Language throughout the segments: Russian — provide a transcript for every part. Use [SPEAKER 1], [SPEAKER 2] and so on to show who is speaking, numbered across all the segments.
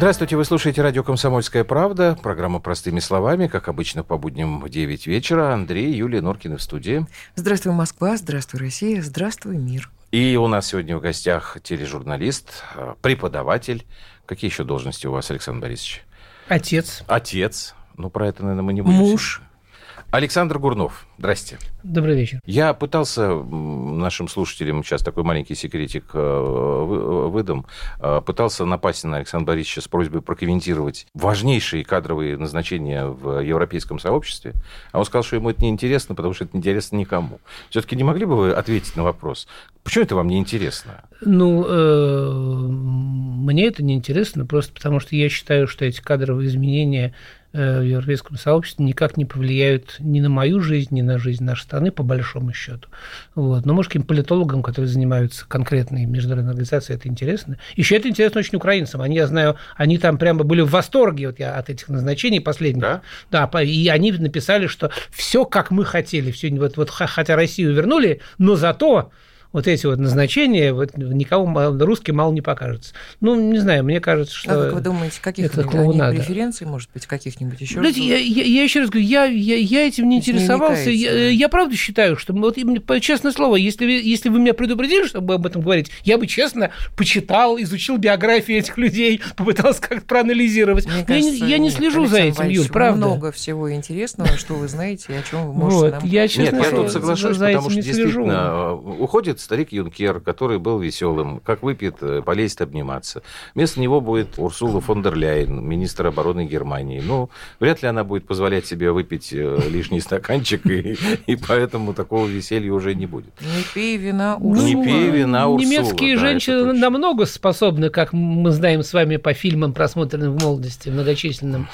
[SPEAKER 1] Здравствуйте, вы слушаете радио «Комсомольская правда», программа «Простыми словами», как обычно, по будням в 9 вечера. Андрей, Юлия Норкина в студии.
[SPEAKER 2] Здравствуй, Москва, здравствуй, Россия, здравствуй, мир.
[SPEAKER 1] И у нас сегодня в гостях тележурналист, э, преподаватель. Какие еще должности у вас, Александр Борисович?
[SPEAKER 3] Отец.
[SPEAKER 1] Отец. Ну, про это, наверное, мы не будем.
[SPEAKER 2] Муж.
[SPEAKER 1] Александр Гурнов, здрасте.
[SPEAKER 3] Добрый вечер.
[SPEAKER 1] Я пытался нашим слушателям, сейчас такой маленький секретик э, выдам, э, пытался напасть на Александра Борисовича с просьбой прокомментировать важнейшие кадровые назначения в европейском сообществе, а он сказал, что ему это неинтересно, потому что это неинтересно никому. Все-таки не могли бы вы ответить на вопрос, почему это вам не интересно?
[SPEAKER 3] Ну, э, мне это не интересно, просто потому что я считаю, что эти кадровые изменения Э, в европейском сообществе никак не повлияют ни на мою жизнь, ни на жизнь нашей страны, по большому счету. Вот. Но, может, каким политологам, которые занимаются конкретной международной организацией, это интересно. Еще это интересно очень украинцам. Они, я знаю, они там прямо были в восторге вот я, от этих назначений последних. Да? Да, и они написали, что все как мы хотели. Все, вот, вот, хотя Россию вернули, но зато вот эти вот назначения вот никому русским мало не покажется. Ну, не знаю, мне кажется, что...
[SPEAKER 2] А как вы думаете, каких это клоунада. преференций, может быть, каких-нибудь еще?
[SPEAKER 3] Знаете, я, я, я еще раз говорю, я, я, я этим не интересовался. Не я, я правда считаю, что, вот, честное слово, если, если вы меня предупредили, чтобы об этом говорить, я бы честно почитал, изучил биографии этих людей, попытался как-то проанализировать. Мне кажется, я, я не слежу нет, за этим, Юль, правда.
[SPEAKER 2] много всего интересного, что вы знаете, о чем вы можете вот, нам...
[SPEAKER 1] Я, честно, нет, я тут соглашусь, потому что действительно уходит старик Юнкер, который был веселым, как выпьет, э, полезет обниматься. Вместо него будет Урсула фон дер Ляйен, министр обороны Германии. Ну, вряд ли она будет позволять себе выпить э, лишний стаканчик, и, и поэтому такого веселья уже не будет.
[SPEAKER 2] Не пей вина Урсула.
[SPEAKER 1] Не пей вина Урсула.
[SPEAKER 3] Немецкие да, женщины намного способны, как мы знаем с вами по фильмам, просмотренным в молодости, многочисленным.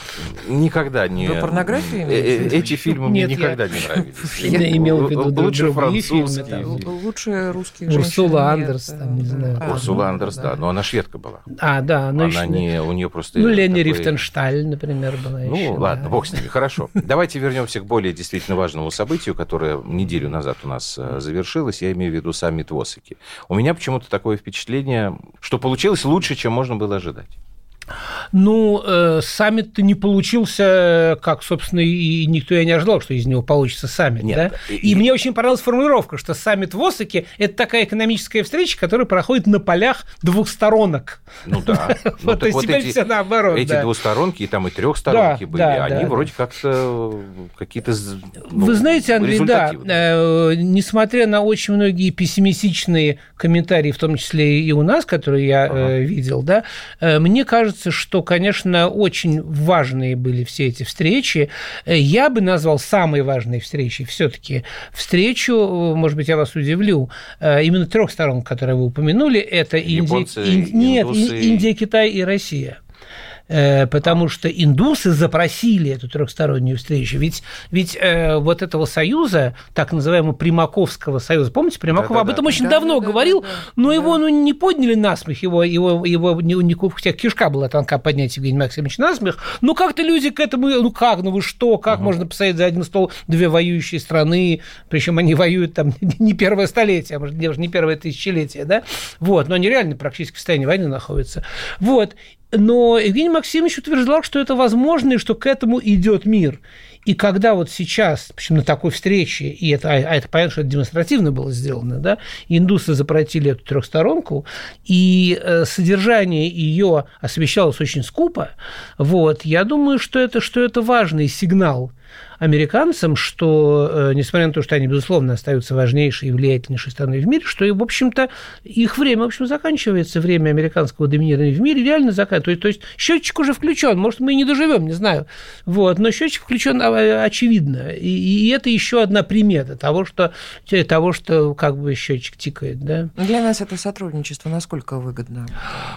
[SPEAKER 1] Никогда не...
[SPEAKER 2] Вы порнографии
[SPEAKER 1] э, Эти фильмы мне никогда не нравились.
[SPEAKER 3] Я имел в виду
[SPEAKER 1] Лучше французские.
[SPEAKER 2] Лучше русские
[SPEAKER 3] Урсула Андерс, там, не знаю.
[SPEAKER 1] А, Урсула ну, Андерс, да, но она шведка была.
[SPEAKER 3] А, да.
[SPEAKER 1] Но она не, у нее просто...
[SPEAKER 3] Ну, Лени такой... Рифтеншталь, например, была
[SPEAKER 1] Ну,
[SPEAKER 3] еще,
[SPEAKER 1] ладно,
[SPEAKER 3] да.
[SPEAKER 1] бог с ними, хорошо. Давайте вернемся к более действительно важному событию, которое неделю назад у нас э, завершилось, я имею в виду саммит в Осаке. У меня почему-то такое впечатление, что получилось лучше, чем можно было ожидать.
[SPEAKER 3] Ну, э, саммит не получился, как, собственно, и никто и не ожидал, что из него получится саммит. Нет, да? и... и мне очень понравилась формулировка, что саммит в Осаке – это такая экономическая встреча, которая проходит на полях двухсторонок.
[SPEAKER 1] Ну да.
[SPEAKER 3] Ну, вот, то есть теперь все наоборот.
[SPEAKER 1] Эти двусторонки, и там и трехсторонки были, они вроде как-то какие-то
[SPEAKER 3] Вы знаете, Андрей, да, э, несмотря на очень многие пессимистичные комментарии, в том числе и у нас, которые я э, видел, да, мне кажется, что что, конечно, очень важные были все эти встречи. Я бы назвал самой важной встречей все-таки встречу, может быть, я вас удивлю, э, именно трех сторон, которые вы упомянули, это
[SPEAKER 1] Японцы,
[SPEAKER 3] Индия, нет, Индия, Китай и Россия. Э, потому что индусы запросили эту трехстороннюю встречу. Ведь, ведь э, вот этого союза, так называемого Примаковского союза, помните, Примаков да, об этом да, очень да, давно да, говорил, да, да, но да. его ну, не подняли на смех, его, его, его не, не, хотя кишка была тонка поднять Евгений Максимович на смех, но как-то люди к этому, ну как, ну вы что, как угу. можно посадить за один стол две воюющие страны, причем они воюют там не первое столетие, а может, даже не первое тысячелетие, да, вот, но они реально практически в состоянии войны находятся. Вот, но Евгений Максимович утверждал, что это возможно и что к этому идет мир. И когда вот сейчас, причем на такой встрече, и это, а это понятно, что это демонстративно было сделано, да, индусы запротили эту трехсторонку, и э, содержание ее освещалось очень скупо, вот, я думаю, что это, что это важный сигнал американцам, что, э, несмотря на то, что они, безусловно, остаются важнейшей и влиятельнейшей страной в мире, что, и, в общем-то, их время, в общем, заканчивается, время американского доминирования в мире реально заканчивается. То есть, то есть счетчик уже включен, может, мы и не доживем, не знаю. Вот, но счетчик включен а, очевидно. И, и это еще одна примета того, что, того, что как бы счетчик тикает. Да?
[SPEAKER 2] Для нас это сотрудничество насколько выгодно?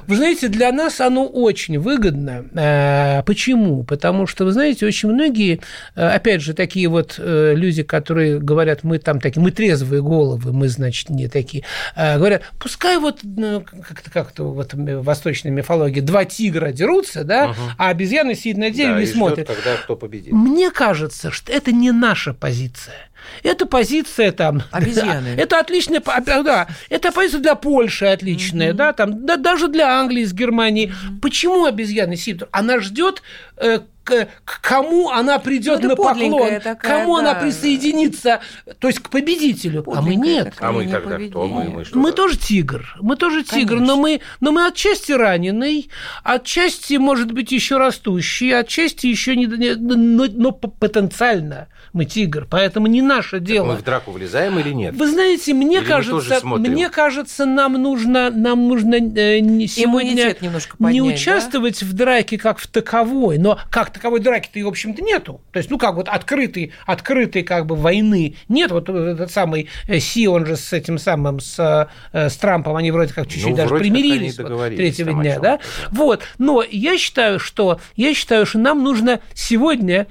[SPEAKER 3] Вы знаете, для нас оно очень выгодно. Э, почему? Потому что, вы знаете, очень многие опять же, такие вот люди, которые говорят, мы там такие, мы трезвые головы, мы, значит, не такие, говорят, пускай вот ну, как-то как-то вот в восточной мифологии два тигра дерутся, да, угу. а обезьяна сидит на дереве да, и, и смотрит.
[SPEAKER 1] Ждет, когда кто победит.
[SPEAKER 3] Мне кажется, что это не наша позиция. Это позиция там...
[SPEAKER 2] Обезьяны.
[SPEAKER 3] Это отличная... Да, это позиция для Польши отличная, mm-hmm. да, там, да, даже для Англии с Германией. Mm-hmm. Почему обезьяны сидят? Она ждет э, к, к кому она придет ну, на поклон, такая, кому да. она присоединится, то есть к победителю. а мы нет.
[SPEAKER 1] А мы тогда кто? Мы,
[SPEAKER 3] мы, что мы тоже тигр. Мы тоже тигр, но мы, но мы отчасти раненый, отчасти, может быть, еще растущий, отчасти еще не, но, но потенциально мы тигр. Поэтому не наше дело.
[SPEAKER 1] Так мы в драку влезаем или нет?
[SPEAKER 3] Вы знаете, мне или кажется, мне кажется, нам нужно, нам нужно э, сегодня поднять, не участвовать да? в драке как в таковой, но как таковой драки-то и, в общем-то, нету. То есть, ну как, вот открытой, открытой как бы войны нет. Вот этот самый э, Си, он же с этим самым, с, э, с Трампом, они вроде как чуть-чуть ну, даже примирились вот, третьего дня, да? Вот. Но я считаю, что, я считаю, что нам нужно сегодня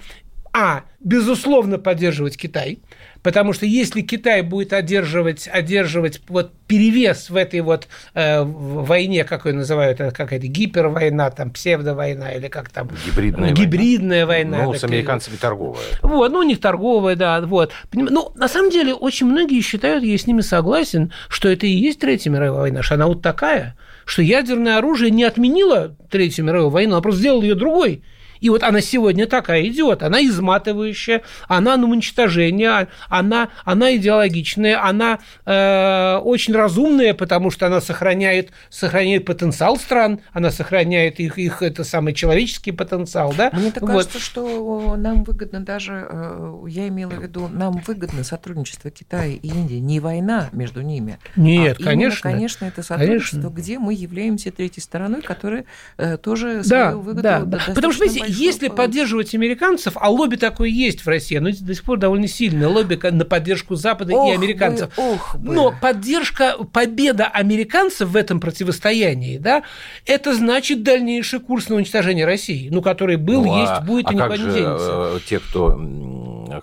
[SPEAKER 3] а, безусловно, поддерживать Китай, потому что если Китай будет одерживать, одерживать вот перевес в этой вот э, войне, как ее называют, это какая-то гипервойна, там, псевдовойна или как там...
[SPEAKER 1] Гибридная,
[SPEAKER 3] гибридная война.
[SPEAKER 1] война. Ну, с американцами торговая.
[SPEAKER 3] Вот, ну, у них торговая, да, вот. Ну, на самом деле, очень многие считают, я с ними согласен, что это и есть Третья мировая война, что она вот такая, что ядерное оружие не отменило Третью мировую войну, а просто сделало ее другой. И вот она сегодня такая идет, она изматывающая, она на уничтожение, она, она идеологичная, она э, очень разумная, потому что она сохраняет, сохраняет потенциал стран, она сохраняет их, их это самый человеческий потенциал. Да?
[SPEAKER 2] Мне так вот. кажется, что нам выгодно даже, э, я имела в виду, нам выгодно сотрудничество Китая и Индии, не война между ними.
[SPEAKER 3] Нет, а конечно.
[SPEAKER 2] Именно, конечно, это сотрудничество, конечно. где мы являемся третьей стороной, которая э, тоже да, свою выгоду
[SPEAKER 3] да, да. Потому что, видите, если поддерживать американцев, а лобби такое есть в России, но до сих пор довольно сильное лобби на поддержку Запада ох и американцев. Бы, ох бы. Но поддержка, победа американцев в этом противостоянии, да, это значит дальнейший курс на уничтожение России, ну, который был, ну, есть, а, будет
[SPEAKER 1] а
[SPEAKER 3] и никуда
[SPEAKER 1] не денется. Э, те, кто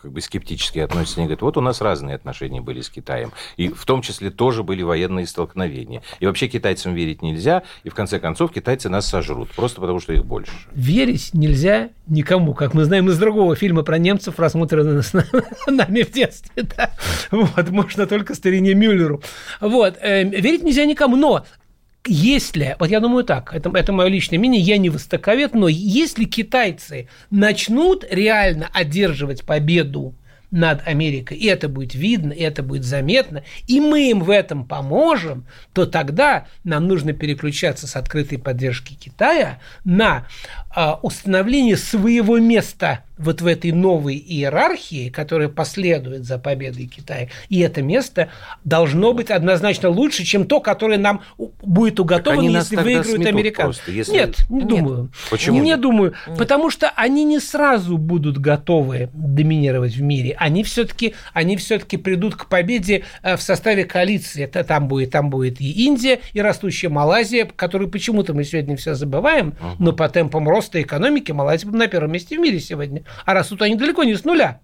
[SPEAKER 1] как бы скептически относятся, они говорят, вот у нас разные отношения были с Китаем, и в том числе тоже были военные столкновения. И вообще китайцам верить нельзя, и в конце концов китайцы нас сожрут, просто потому что их больше.
[SPEAKER 3] Верить нельзя никому, как мы знаем из другого фильма про немцев, рассмотренного с нами в детстве. Да? Вот, можно только старине Мюллеру. Вот, э, верить нельзя никому, но если, вот я думаю так, это, это мое личное мнение, я не востоковед, но если китайцы начнут реально одерживать победу над Америкой, и это будет видно, и это будет заметно, и мы им в этом поможем, то тогда нам нужно переключаться с открытой поддержки Китая на э, установление своего места вот в этой новой иерархии, которая последует за победой Китая. И это место должно быть однозначно лучше, чем то, которое нам будет уготовано, если выиграют американцы. если... Нет, не Нет. думаю.
[SPEAKER 1] Почему?
[SPEAKER 3] Не думаю. Нет. Потому что они не сразу будут готовы доминировать в мире. Они все-таки они все-таки придут к победе э, в составе коалиции. Это там будет, там будет и Индия, и растущая Малайзия, которую почему-то мы сегодня все забываем, uh-huh. но по темпам роста экономики Малайзия на первом месте в мире сегодня. А растут они далеко не с нуля.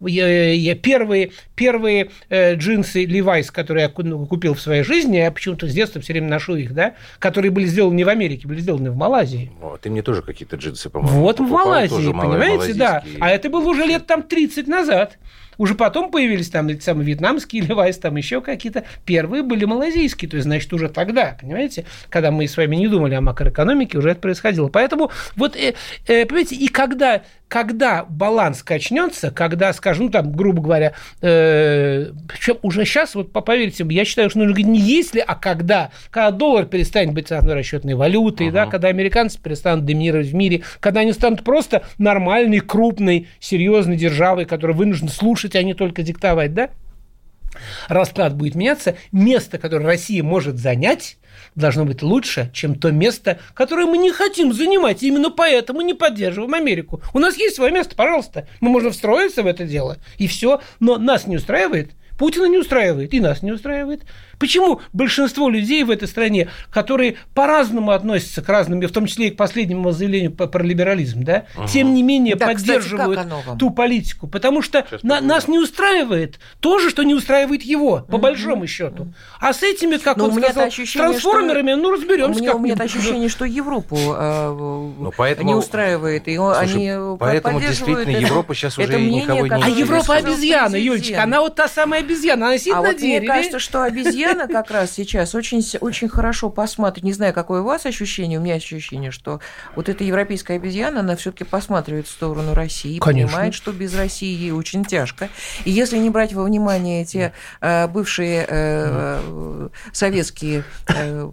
[SPEAKER 3] Я, я первые, первые э, джинсы Levi's, которые я купил в своей жизни, я почему-то с детства все время ношу их, да, которые были сделаны не в Америке, были сделаны в Малайзии.
[SPEAKER 1] Вот, ты мне тоже какие-то джинсы, по-моему,
[SPEAKER 3] Вот в Малайзии, понимаете, да. А это было уже лет там 30 назад. Уже потом появились там эти самые вьетнамские Levi's, там еще какие-то. Первые были малазийские, то есть, значит, уже тогда, понимаете, когда мы с вами не думали о макроэкономике, уже это происходило. Поэтому вот, э, э, понимаете, и когда когда баланс качнется, когда, скажем, ну, там, грубо говоря, э, причем уже сейчас, вот поверьте, я считаю, что нужно говорить не если, а когда, когда доллар перестанет быть основной расчетной валютой, uh-huh. да, когда американцы перестанут доминировать в мире, когда они станут просто нормальной, крупной, серьезной державой, которая вынуждена слушать, а не только диктовать, да, расклад будет меняться, место, которое Россия может занять, должно быть лучше, чем то место, которое мы не хотим занимать. И именно поэтому не поддерживаем Америку. У нас есть свое место, пожалуйста. Мы можем встроиться в это дело, и все. Но нас не устраивает. Путина не устраивает, и нас не устраивает. Почему большинство людей в этой стране, которые по-разному относятся к разным, в том числе и к последнему заявлению про либерализм, да, угу. тем не менее да, поддерживают кстати, ту политику? Потому что на, нас не устраивает то же, что не устраивает его, по угу. большому счету. А с этими, как Но он сказал, с трансформерами,
[SPEAKER 2] что...
[SPEAKER 3] ну, разберемся.
[SPEAKER 2] У меня, у меня ощущение, что Европу э, ну, поэтому... не устраивает. И Слушай,
[SPEAKER 1] они поэтому действительно это, Европа сейчас уже никого не
[SPEAKER 3] А Европа обезьяна, Юлечка, она вот та самая обезьяна, она сидит
[SPEAKER 2] а
[SPEAKER 3] на
[SPEAKER 2] вот
[SPEAKER 3] дереве.
[SPEAKER 2] Мне кажется, что обезьяна как раз сейчас очень, очень хорошо посматривает. Не знаю, какое у вас ощущение, у меня ощущение, что вот эта европейская обезьяна, она все-таки посматривает в сторону России, Конечно. понимает, что без России ей очень тяжко. И если не брать во внимание эти э, бывшие э, советские э,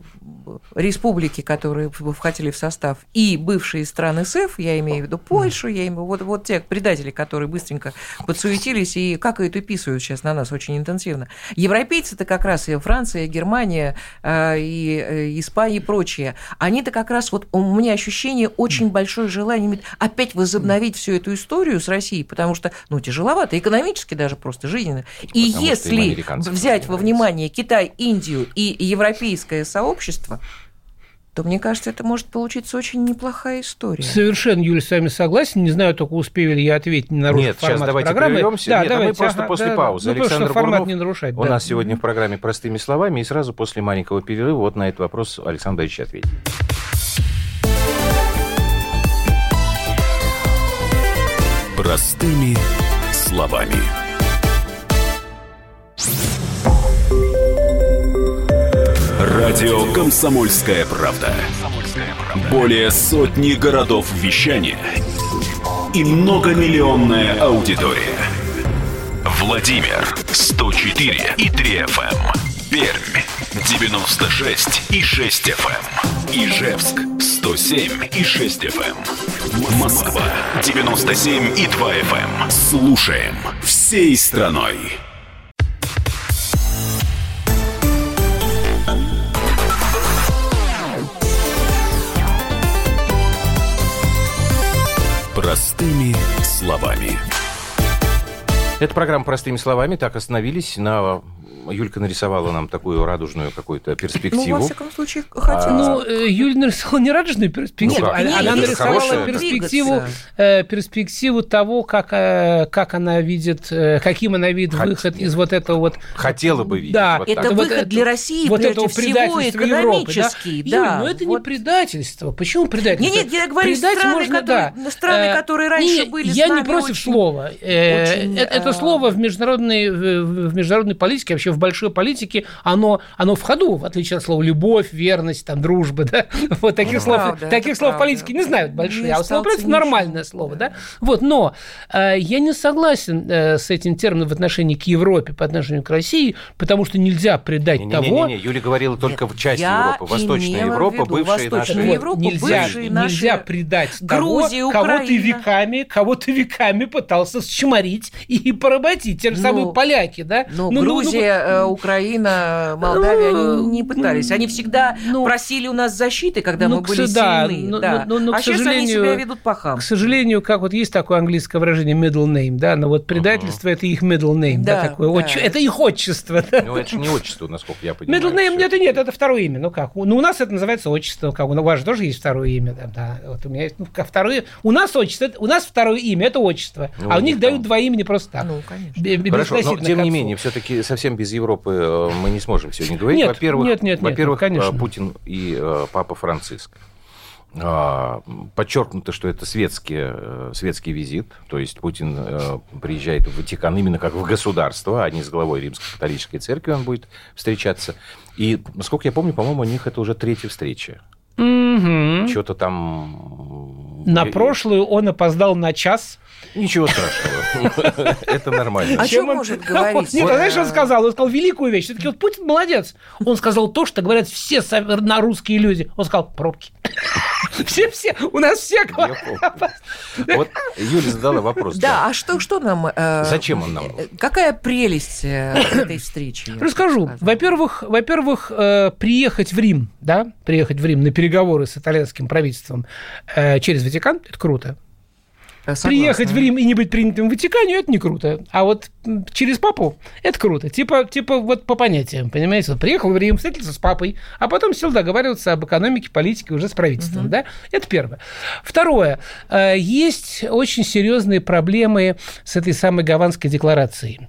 [SPEAKER 2] республики, которые входили в состав, и бывшие страны СЭФ, я имею в виду Польшу, я имею вот, вот те предатели, которые быстренько подсуетились и как это писают сейчас на нас очень интенсивно. Европейцы-то как раз и Франция, Германия, э, и э, Испания и прочие, они-то как раз вот у меня ощущение очень большое желание опять возобновить всю эту историю с Россией, потому что, ну, тяжеловато, экономически даже просто жизненно. И потому если взять во внимание Китай, Индию и европейское сообщество, то мне кажется, это может получиться очень неплохая история.
[SPEAKER 3] Совершенно, Юля, с вами согласен. Не знаю, только успею ли я ответить, не нарушив
[SPEAKER 1] Нет, формат сейчас давайте
[SPEAKER 3] программы.
[SPEAKER 1] прервемся.
[SPEAKER 3] Да,
[SPEAKER 1] Нет,
[SPEAKER 3] давайте,
[SPEAKER 1] мы просто
[SPEAKER 3] ага,
[SPEAKER 1] после
[SPEAKER 3] да,
[SPEAKER 1] паузы.
[SPEAKER 3] Ну,
[SPEAKER 1] Александр
[SPEAKER 3] формат
[SPEAKER 1] Бурнов
[SPEAKER 3] не нарушать.
[SPEAKER 1] у
[SPEAKER 3] да.
[SPEAKER 1] нас сегодня в программе «Простыми словами». И сразу после маленького перерыва вот на этот вопрос Александр Борисович ответит.
[SPEAKER 4] Простыми словами. Радио «Комсомольская правда». Более сотни городов вещания и многомиллионная аудитория. Владимир 104 и 3 FM. Эм. Пермь 96 и 6 FM. Эм. Ижевск 107 и 6 FM. Эм. Москва 97 и 2 FM. Слушаем всей страной. Словами.
[SPEAKER 1] Это программа «Простыми словами». Так остановились на Юлька нарисовала нам такую радужную какую-то перспективу. Ну,
[SPEAKER 2] во всяком случае, хотелось. А...
[SPEAKER 3] Ну, э, Юля нарисовала не радужную перспективу, ну, она, она нарисовала перспективу, э, перспективу того, как, э, как она видит, э, каким она видит Хот... выход из вот этого вот...
[SPEAKER 1] Хотела бы видеть.
[SPEAKER 2] Да, вот это так. выход вот, для России, вот прежде всего, экономический.
[SPEAKER 3] Европы, да?
[SPEAKER 2] Да,
[SPEAKER 3] Юль, но это вот... не предательство. Почему предательство?
[SPEAKER 2] Нет, нет, я говорю, страны, можно, которые, да. страны, э, которые раньше
[SPEAKER 3] не,
[SPEAKER 2] были
[SPEAKER 3] Я не против очень, слова. Очень, это, это слово в международной, в международной политике вообще в большой политике, оно, оно в ходу, в отличие от слова любовь, верность, там, дружба, да, вот таких ну, слов, правда, таких слов правда. политики не знают большие, не а слово это нормальное слово, да, вот, но э, я не согласен э, с этим термином в отношении к Европе по отношению к России, потому что нельзя предать не, того...
[SPEAKER 1] Не, не, не, Юля говорила только в части Европы, Восточная Европа, бывшая наша...
[SPEAKER 2] Европа,
[SPEAKER 3] нельзя, нельзя предать Грузия, того, кого ты веками, кого ты веками пытался счморить и поработить, те же ну, самые поляки, да?
[SPEAKER 2] Ну, ну Грузия, ну, Украина, Молдавия, они не пытались. Они всегда ну, просили у нас защиты, когда ну, мы были
[SPEAKER 3] да,
[SPEAKER 2] сильны.
[SPEAKER 3] Но, да. но, но,
[SPEAKER 2] а сейчас они себя ведут по
[SPEAKER 3] К сожалению, как вот есть такое английское выражение middle name, да, но вот предательство uh-huh. это их middle name, да, да такое, да. Отч... это их отчество. Да.
[SPEAKER 1] Ну, это же не отчество, насколько я понимаю.
[SPEAKER 3] Middle name, это нет, это второе имя. Ну как? Ну, у нас это называется отчество, как у вас же тоже есть второе имя. Да, да. Вот у меня есть ну, второе. У нас отчество, у нас второе имя это отчество, ну, а у них там... дают два имени просто так.
[SPEAKER 2] Ну, конечно.
[SPEAKER 1] Хорошо, но тем не менее, все-таки совсем без Европы э, мы не сможем сегодня говорить.
[SPEAKER 3] Нет,
[SPEAKER 1] во-первых,
[SPEAKER 3] нет, нет,
[SPEAKER 1] во-первых,
[SPEAKER 3] нет,
[SPEAKER 1] э, Путин и э, Папа Франциск. А, подчеркнуто, что это светский, светский визит, то есть Путин приезжает в Ватикан именно как в государство, а не с главой Римской католической церкви он будет встречаться. И, насколько я помню, по-моему, у них это уже третья встреча.
[SPEAKER 3] Угу.
[SPEAKER 1] Что-то там...
[SPEAKER 3] На прошлую он опоздал на час.
[SPEAKER 1] Ничего страшного. Это нормально.
[SPEAKER 2] О чем он может говорить?
[SPEAKER 3] Нет, знаешь, он сказал? Он сказал великую вещь. Все-таки вот Путин молодец. Он сказал то, что говорят все на русские люди. Он сказал пробки. Все-все, у нас все
[SPEAKER 1] Вот Юля задала вопрос.
[SPEAKER 2] Да, а что, что нам...
[SPEAKER 1] Э, Зачем он нам?
[SPEAKER 2] Какая прелесть э, этой встречи?
[SPEAKER 3] Расскажу. Во-первых, во-первых, э, приехать в Рим, да, приехать в Рим на переговоры с итальянским правительством через Ватикан, это круто. Согласна. Приехать в Рим и не быть принятым в Ватикане, это не круто. А вот через папу это круто. Типа, типа вот по понятиям, понимаете? Вот приехал в Рим, встретился с папой, а потом сел договариваться об экономике, политике уже с правительством, угу. да? Это первое. Второе. Э, есть очень серьезные проблемы с этой самой Гаванской декларацией.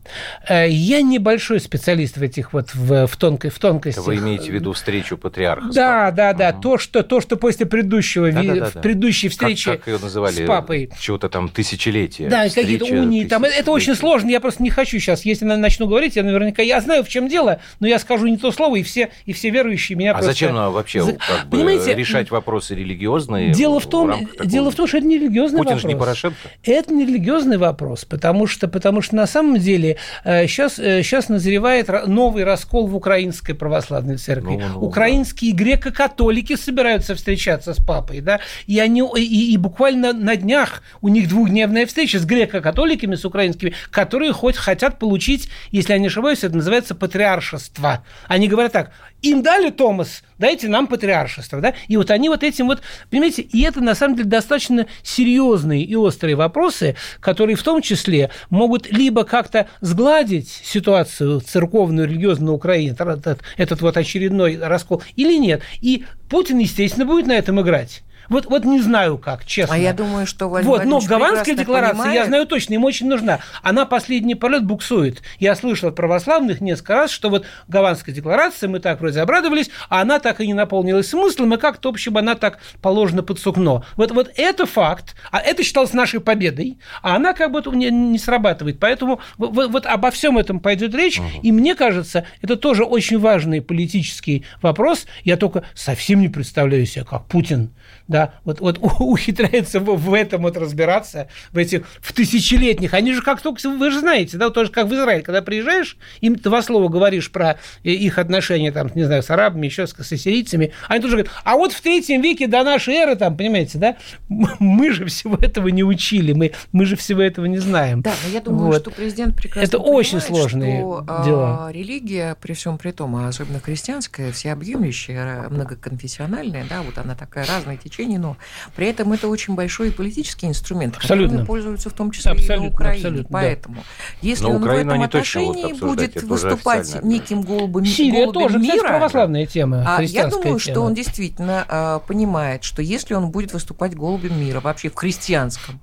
[SPEAKER 3] Э, я небольшой специалист в этих вот в, в, тонкой, в тонкости.
[SPEAKER 1] Вы имеете в виду встречу патриарха?
[SPEAKER 3] Да, да, да. Угу. То, что, то, что после предыдущего, да, да, да, да. предыдущей встречи как, как ее называли, с папой.
[SPEAKER 1] Чего-то там тысячелетия.
[SPEAKER 3] Да, какие-то унии. Там, это очень сложно. Я просто не хочу сейчас. Если я начну говорить, я наверняка... Я знаю, в чем дело, но я скажу не то слово, и все, и все верующие меня
[SPEAKER 1] а просто... зачем нам вообще За... как бы, Понимаете, решать вопросы религиозные
[SPEAKER 3] дело в, том, в дело в том, что это не религиозный
[SPEAKER 1] Путин
[SPEAKER 3] вопрос.
[SPEAKER 1] Путин же не Порошенко.
[SPEAKER 3] Это не религиозный вопрос, потому что, потому что на самом деле сейчас, э, сейчас э, назревает новый раскол в украинской православной церкви. Ну, ну, Украинские да. греко-католики собираются встречаться с папой, да, и они и, и буквально на днях у них двухдневная встреча с греко-католиками, с украинскими, которые хоть хотят получить, если я не ошибаюсь, это называется патриаршество. Они говорят так, им дали Томас, дайте нам патриаршество, да, и вот они вот этим вот, понимаете, и это на самом деле достаточно серьезные и острые вопросы, которые в том числе могут либо как-то сгладить ситуацию церковную, религиозную на Украине, этот, этот вот очередной раскол, или нет. И Путин, естественно, будет на этом играть. Вот, вот не знаю как, честно.
[SPEAKER 2] А я думаю, что
[SPEAKER 3] Владимир Вот, но Гаванская декларация, понимает... я знаю точно, им очень нужна. Она последний полет буксует. Я слышал от православных несколько раз, что вот Гаванская декларация, мы так вроде обрадовались, а она так и не наполнилась смыслом, и как-то, в общем, она так положена под сукно. Вот, вот это факт, а это считалось нашей победой, а она как бы не, не срабатывает. Поэтому вот, вот обо всем этом пойдет речь, угу. и мне кажется, это тоже очень важный политический вопрос. Я только совсем не представляю себе, как Путин да, вот, вот ухитряется в, этом вот разбираться, в этих, в тысячелетних. Они же как только, вы же знаете, да, тоже как в Израиль, когда приезжаешь, им два слова говоришь про э, их отношения, там, не знаю, с арабами, еще с, с ассирийцами, они тоже говорят, а вот в третьем веке до нашей эры, там, понимаете, да, мы же всего этого не учили, мы, мы же всего этого не знаем.
[SPEAKER 2] Да, но я думаю, вот. что президент прекрасно
[SPEAKER 3] Это
[SPEAKER 2] понимает,
[SPEAKER 3] очень сложные
[SPEAKER 2] что,
[SPEAKER 3] дела.
[SPEAKER 2] А, религия, при всем при том, а особенно христианская, всеобъемлющая, многоконфессиональная, да, вот она такая разная течение, но при этом это очень большой политический инструмент,
[SPEAKER 3] абсолютно.
[SPEAKER 2] которым пользуются в том числе абсолютно, и на Украине. Абсолютно, Поэтому, да. если но он Украину в этом отношении будет выступать неким голубым,
[SPEAKER 3] Сирия
[SPEAKER 2] голубем
[SPEAKER 3] тоже,
[SPEAKER 2] мира,
[SPEAKER 3] кстати, православная тема,
[SPEAKER 2] а я думаю, тема. что он действительно а, понимает, что если он будет выступать голубем мира вообще в христианском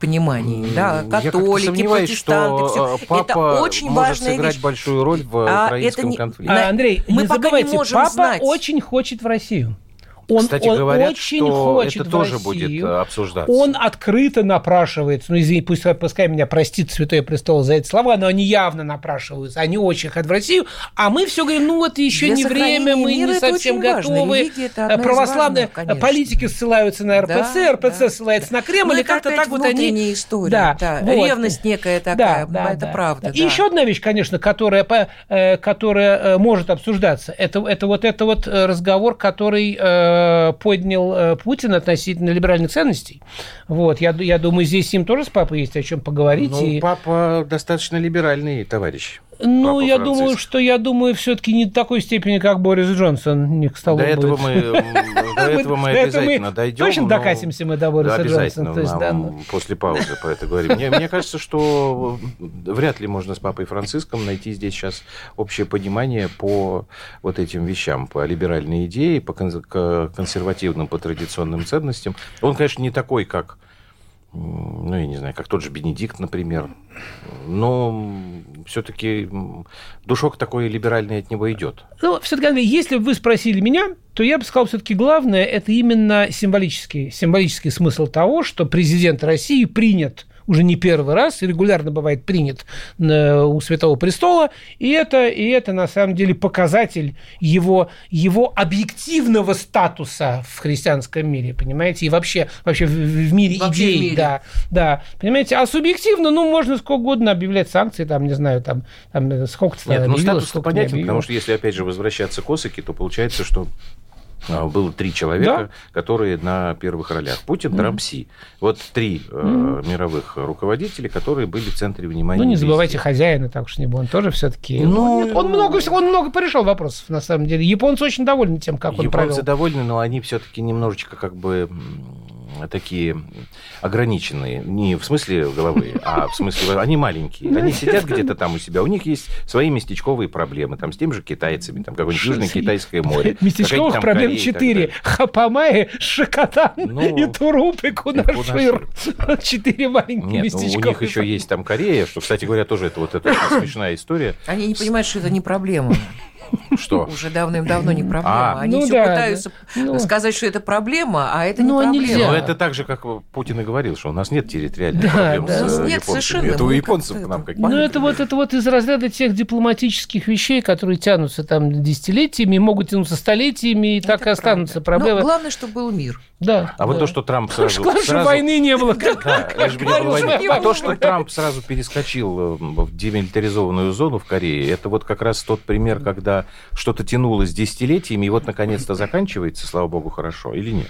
[SPEAKER 2] понимании, да, католики, протестанты,
[SPEAKER 1] что все. Э, папа это очень может важная сыграть вещь. большую роль в а украинском не... конфликте.
[SPEAKER 3] А, Андрей, мы не забывайте, не папа знать. очень хочет в Россию. Он,
[SPEAKER 1] Кстати,
[SPEAKER 3] он
[SPEAKER 1] говорят,
[SPEAKER 3] очень
[SPEAKER 1] что
[SPEAKER 3] хочет
[SPEAKER 1] это тоже
[SPEAKER 3] Россию.
[SPEAKER 1] будет э, обсуждаться.
[SPEAKER 3] Он открыто напрашивается. Ну, извини, пусть, пускай меня простит Святой Престол за эти слова, но они явно напрашиваются. Они очень хотят в Россию. А мы все говорим, ну вот еще Для не время, мы не совсем готовы. Православные важных, политики ссылаются на РПЦ, да, РПЦ да, ссылается да. на Кремль, ну, и как-то так вот они...
[SPEAKER 2] история, да, да. Вот. ревность некая такая, да, да, это да, правда. Да.
[SPEAKER 3] И еще одна вещь, конечно, которая, э, которая э, может обсуждаться, это, это вот это вот разговор, который поднял принял э, Путин относительно либеральных ценностей. Вот, я, я думаю, здесь с ним тоже с папой есть о чем поговорить. Ну,
[SPEAKER 1] и... папа достаточно либеральный товарищ.
[SPEAKER 3] Ну, я думаю, что я думаю, все-таки не такой степени, как Борис Джонсон не к столу
[SPEAKER 1] до этого мы До этого мы обязательно дойдем.
[SPEAKER 3] Точно докатимся мы до Бориса
[SPEAKER 1] Джонсона. Обязательно, после паузы про это говорим. Мне кажется, что вряд ли можно с Папой Франциском найти здесь сейчас общее понимание по вот этим вещам, по либеральной идее, по консервативным, по традиционным ценностям. Он, конечно, не такой, как ну, я не знаю, как тот же Бенедикт, например. Но все-таки душок такой либеральный от него идет.
[SPEAKER 3] Ну, все-таки, если бы вы спросили меня, то я бы сказал, все-таки главное это именно символический, символический смысл того, что президент России принят уже не первый раз, регулярно бывает принят у Святого Престола, и это, и это на самом деле показатель его, его объективного статуса в христианском мире, понимаете, и вообще, вообще в, в мире вообще идей, в мире. да, да, понимаете, а субъективно, ну, можно сколько угодно объявлять санкции, там, не знаю, там, там сколько-то
[SPEAKER 1] Нет, ну, статус понятен, потому что если, опять же, возвращаться к Осаке, то получается, что было три человека, да? которые на первых ролях. Путин, Трамп, Си. Вот три э, мировых руководителя, которые были в центре внимания.
[SPEAKER 3] Ну, не забывайте везде. хозяина, так уж не был. Он тоже все-таки... Ну, он, он, много, он много порешал вопросов, на самом деле. Японцы очень довольны тем, как он провел.
[SPEAKER 1] Японцы довольны, но они все-таки немножечко как бы такие ограниченные. Не в смысле головы, а в смысле... Они маленькие. Они сидят где-то там у себя. У них есть свои местечковые проблемы. Там с теми же китайцами. Там какое-нибудь Южно-Китайское море.
[SPEAKER 3] Местечковых проблем четыре. Хапамай, Шакатан ну, и Туруп, и Кунашир. Четыре маленькие местечковые.
[SPEAKER 1] Ну, у них еще есть там Корея, что, кстати говоря, тоже это вот эта смешная история.
[SPEAKER 2] Они не понимают, что это не проблема.
[SPEAKER 1] Что?
[SPEAKER 2] Уже давным-давно не проблема. А, Они ну, все да, пытаются да. Ну. сказать, что это проблема, а это ну, не проблема.
[SPEAKER 1] Но это так же, как Путин и говорил, что у нас нет территориальных да, проблем да. с нет, совершенно. Это у японцев к нам
[SPEAKER 3] какие-то. Ну, это вот, это вот из разряда тех дипломатических вещей, которые тянутся там десятилетиями, могут тянуться столетиями, и так и останутся проблемы.
[SPEAKER 2] Но главное, чтобы был мир.
[SPEAKER 3] Да.
[SPEAKER 1] А вот то, что Трамп сразу...
[SPEAKER 3] сразу... войны не было.
[SPEAKER 1] А то, что Трамп сразу перескочил э, в демилитаризованную зону в Корее, это вот как раз тот пример, когда что-то тянулось десятилетиями, и вот наконец-то заканчивается, слава богу, хорошо, или нет?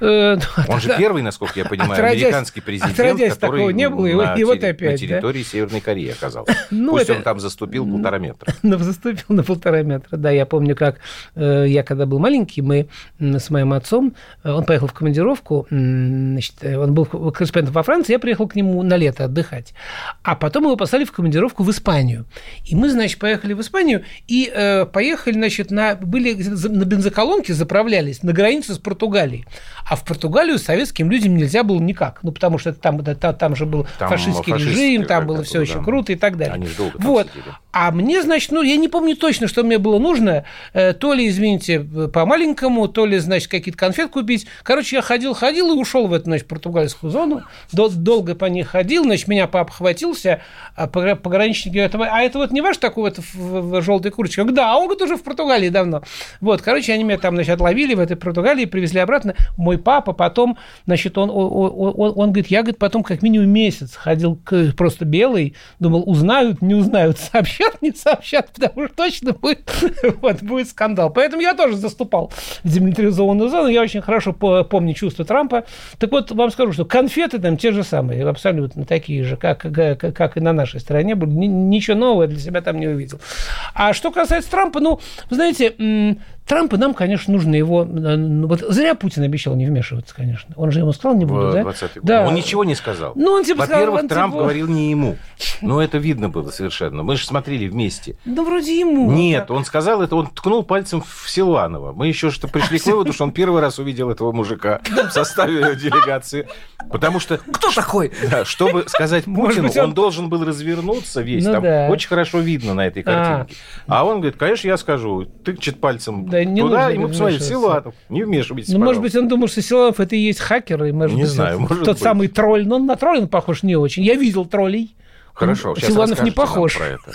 [SPEAKER 1] Э, ну, Он же первый, насколько я понимаю, американский президент, который
[SPEAKER 3] не было, и вот опять,
[SPEAKER 1] на территории Северной Кореи оказался. Ну, Пусть он там заступил полтора метра.
[SPEAKER 3] Ну, заступил на полтора метра, да. Я помню, как э, я, когда был маленький, мы с моим отцом, он поехал в командировку, значит, он был корреспондентом во Франции, я приехал к нему на лето отдыхать. А потом его послали в командировку в Испанию. И мы, значит, поехали в Испанию и э, поехали, значит, на, были на бензоколонке, заправлялись на границе с Португалией. А в Португалию советским людям нельзя было никак. Ну, потому что там, там, там же был там фашистский режим, там было все очень круто и так далее. Они долго вот. Сидели. А мне, значит, ну, я не помню точно, что мне было нужно. Э, то ли, извините, по-маленькому, то ли, значит, какие-то конфет купить. Короче, я ходил-ходил и ушел в эту, значит, португальскую зону. Долго по ней ходил, значит, меня папа хватился, а пограничники говорят, а это вот не ваш такой вот в желтой курточке? Да, а он говорит, уже в Португалии давно. Вот, короче, они меня там, значит, отловили в этой Португалии, привезли обратно. Мой папа потом, значит, он, он, он, он говорит, я, говорит, потом как минимум месяц ходил к, просто белый, думал, узнают, не узнают, сообщат, не сообщат, потому что точно будет, вот, будет скандал. Поэтому я тоже заступал в демилитаризованную зону, я очень хорошо помню чувство Трампа. Так вот, вам скажу, что конфеты там те же самые, абсолютно такие же, как, как, как и на нашей были. Ничего нового для себя там не увидел. А что касается Трампа, ну, вы знаете, Трампа нам, конечно, нужно его... Э, ну, вот зря Путин обещал не вмешиваться, конечно. Он же ему сказал, не буду, да?
[SPEAKER 1] да? Он ничего не сказал. Ну, он типа Во-первых, сказал, Трамп типа... говорил не ему. Ну, это видно было совершенно. Мы же смотрели вместе.
[SPEAKER 3] Да вроде ему.
[SPEAKER 1] Нет, он сказал это, он ткнул пальцем в Силуанова. Мы еще что пришли к выводу, что он первый раз увидел этого мужика в составе делегации. Потому что...
[SPEAKER 2] Кто такой?
[SPEAKER 1] Да, чтобы сказать Путину, быть, он... он должен был развернуться весь. Ну, Там да. очень хорошо видно на этой картинке. А, а он говорит, конечно, я скажу. Тыкчет пальцем да, не туда, и мы посмотрели, Силуанов, не вмешивайтесь,
[SPEAKER 3] Ну, может быть, он думал, что Силуанов это и есть хакер, и, может
[SPEAKER 1] не
[SPEAKER 3] быть,
[SPEAKER 1] знаю, может
[SPEAKER 3] тот
[SPEAKER 1] быть.
[SPEAKER 3] самый тролль. Но он на тролля похож не очень. Я видел троллей.
[SPEAKER 1] Хорошо,
[SPEAKER 3] сейчас Силуанов не похож. Про это.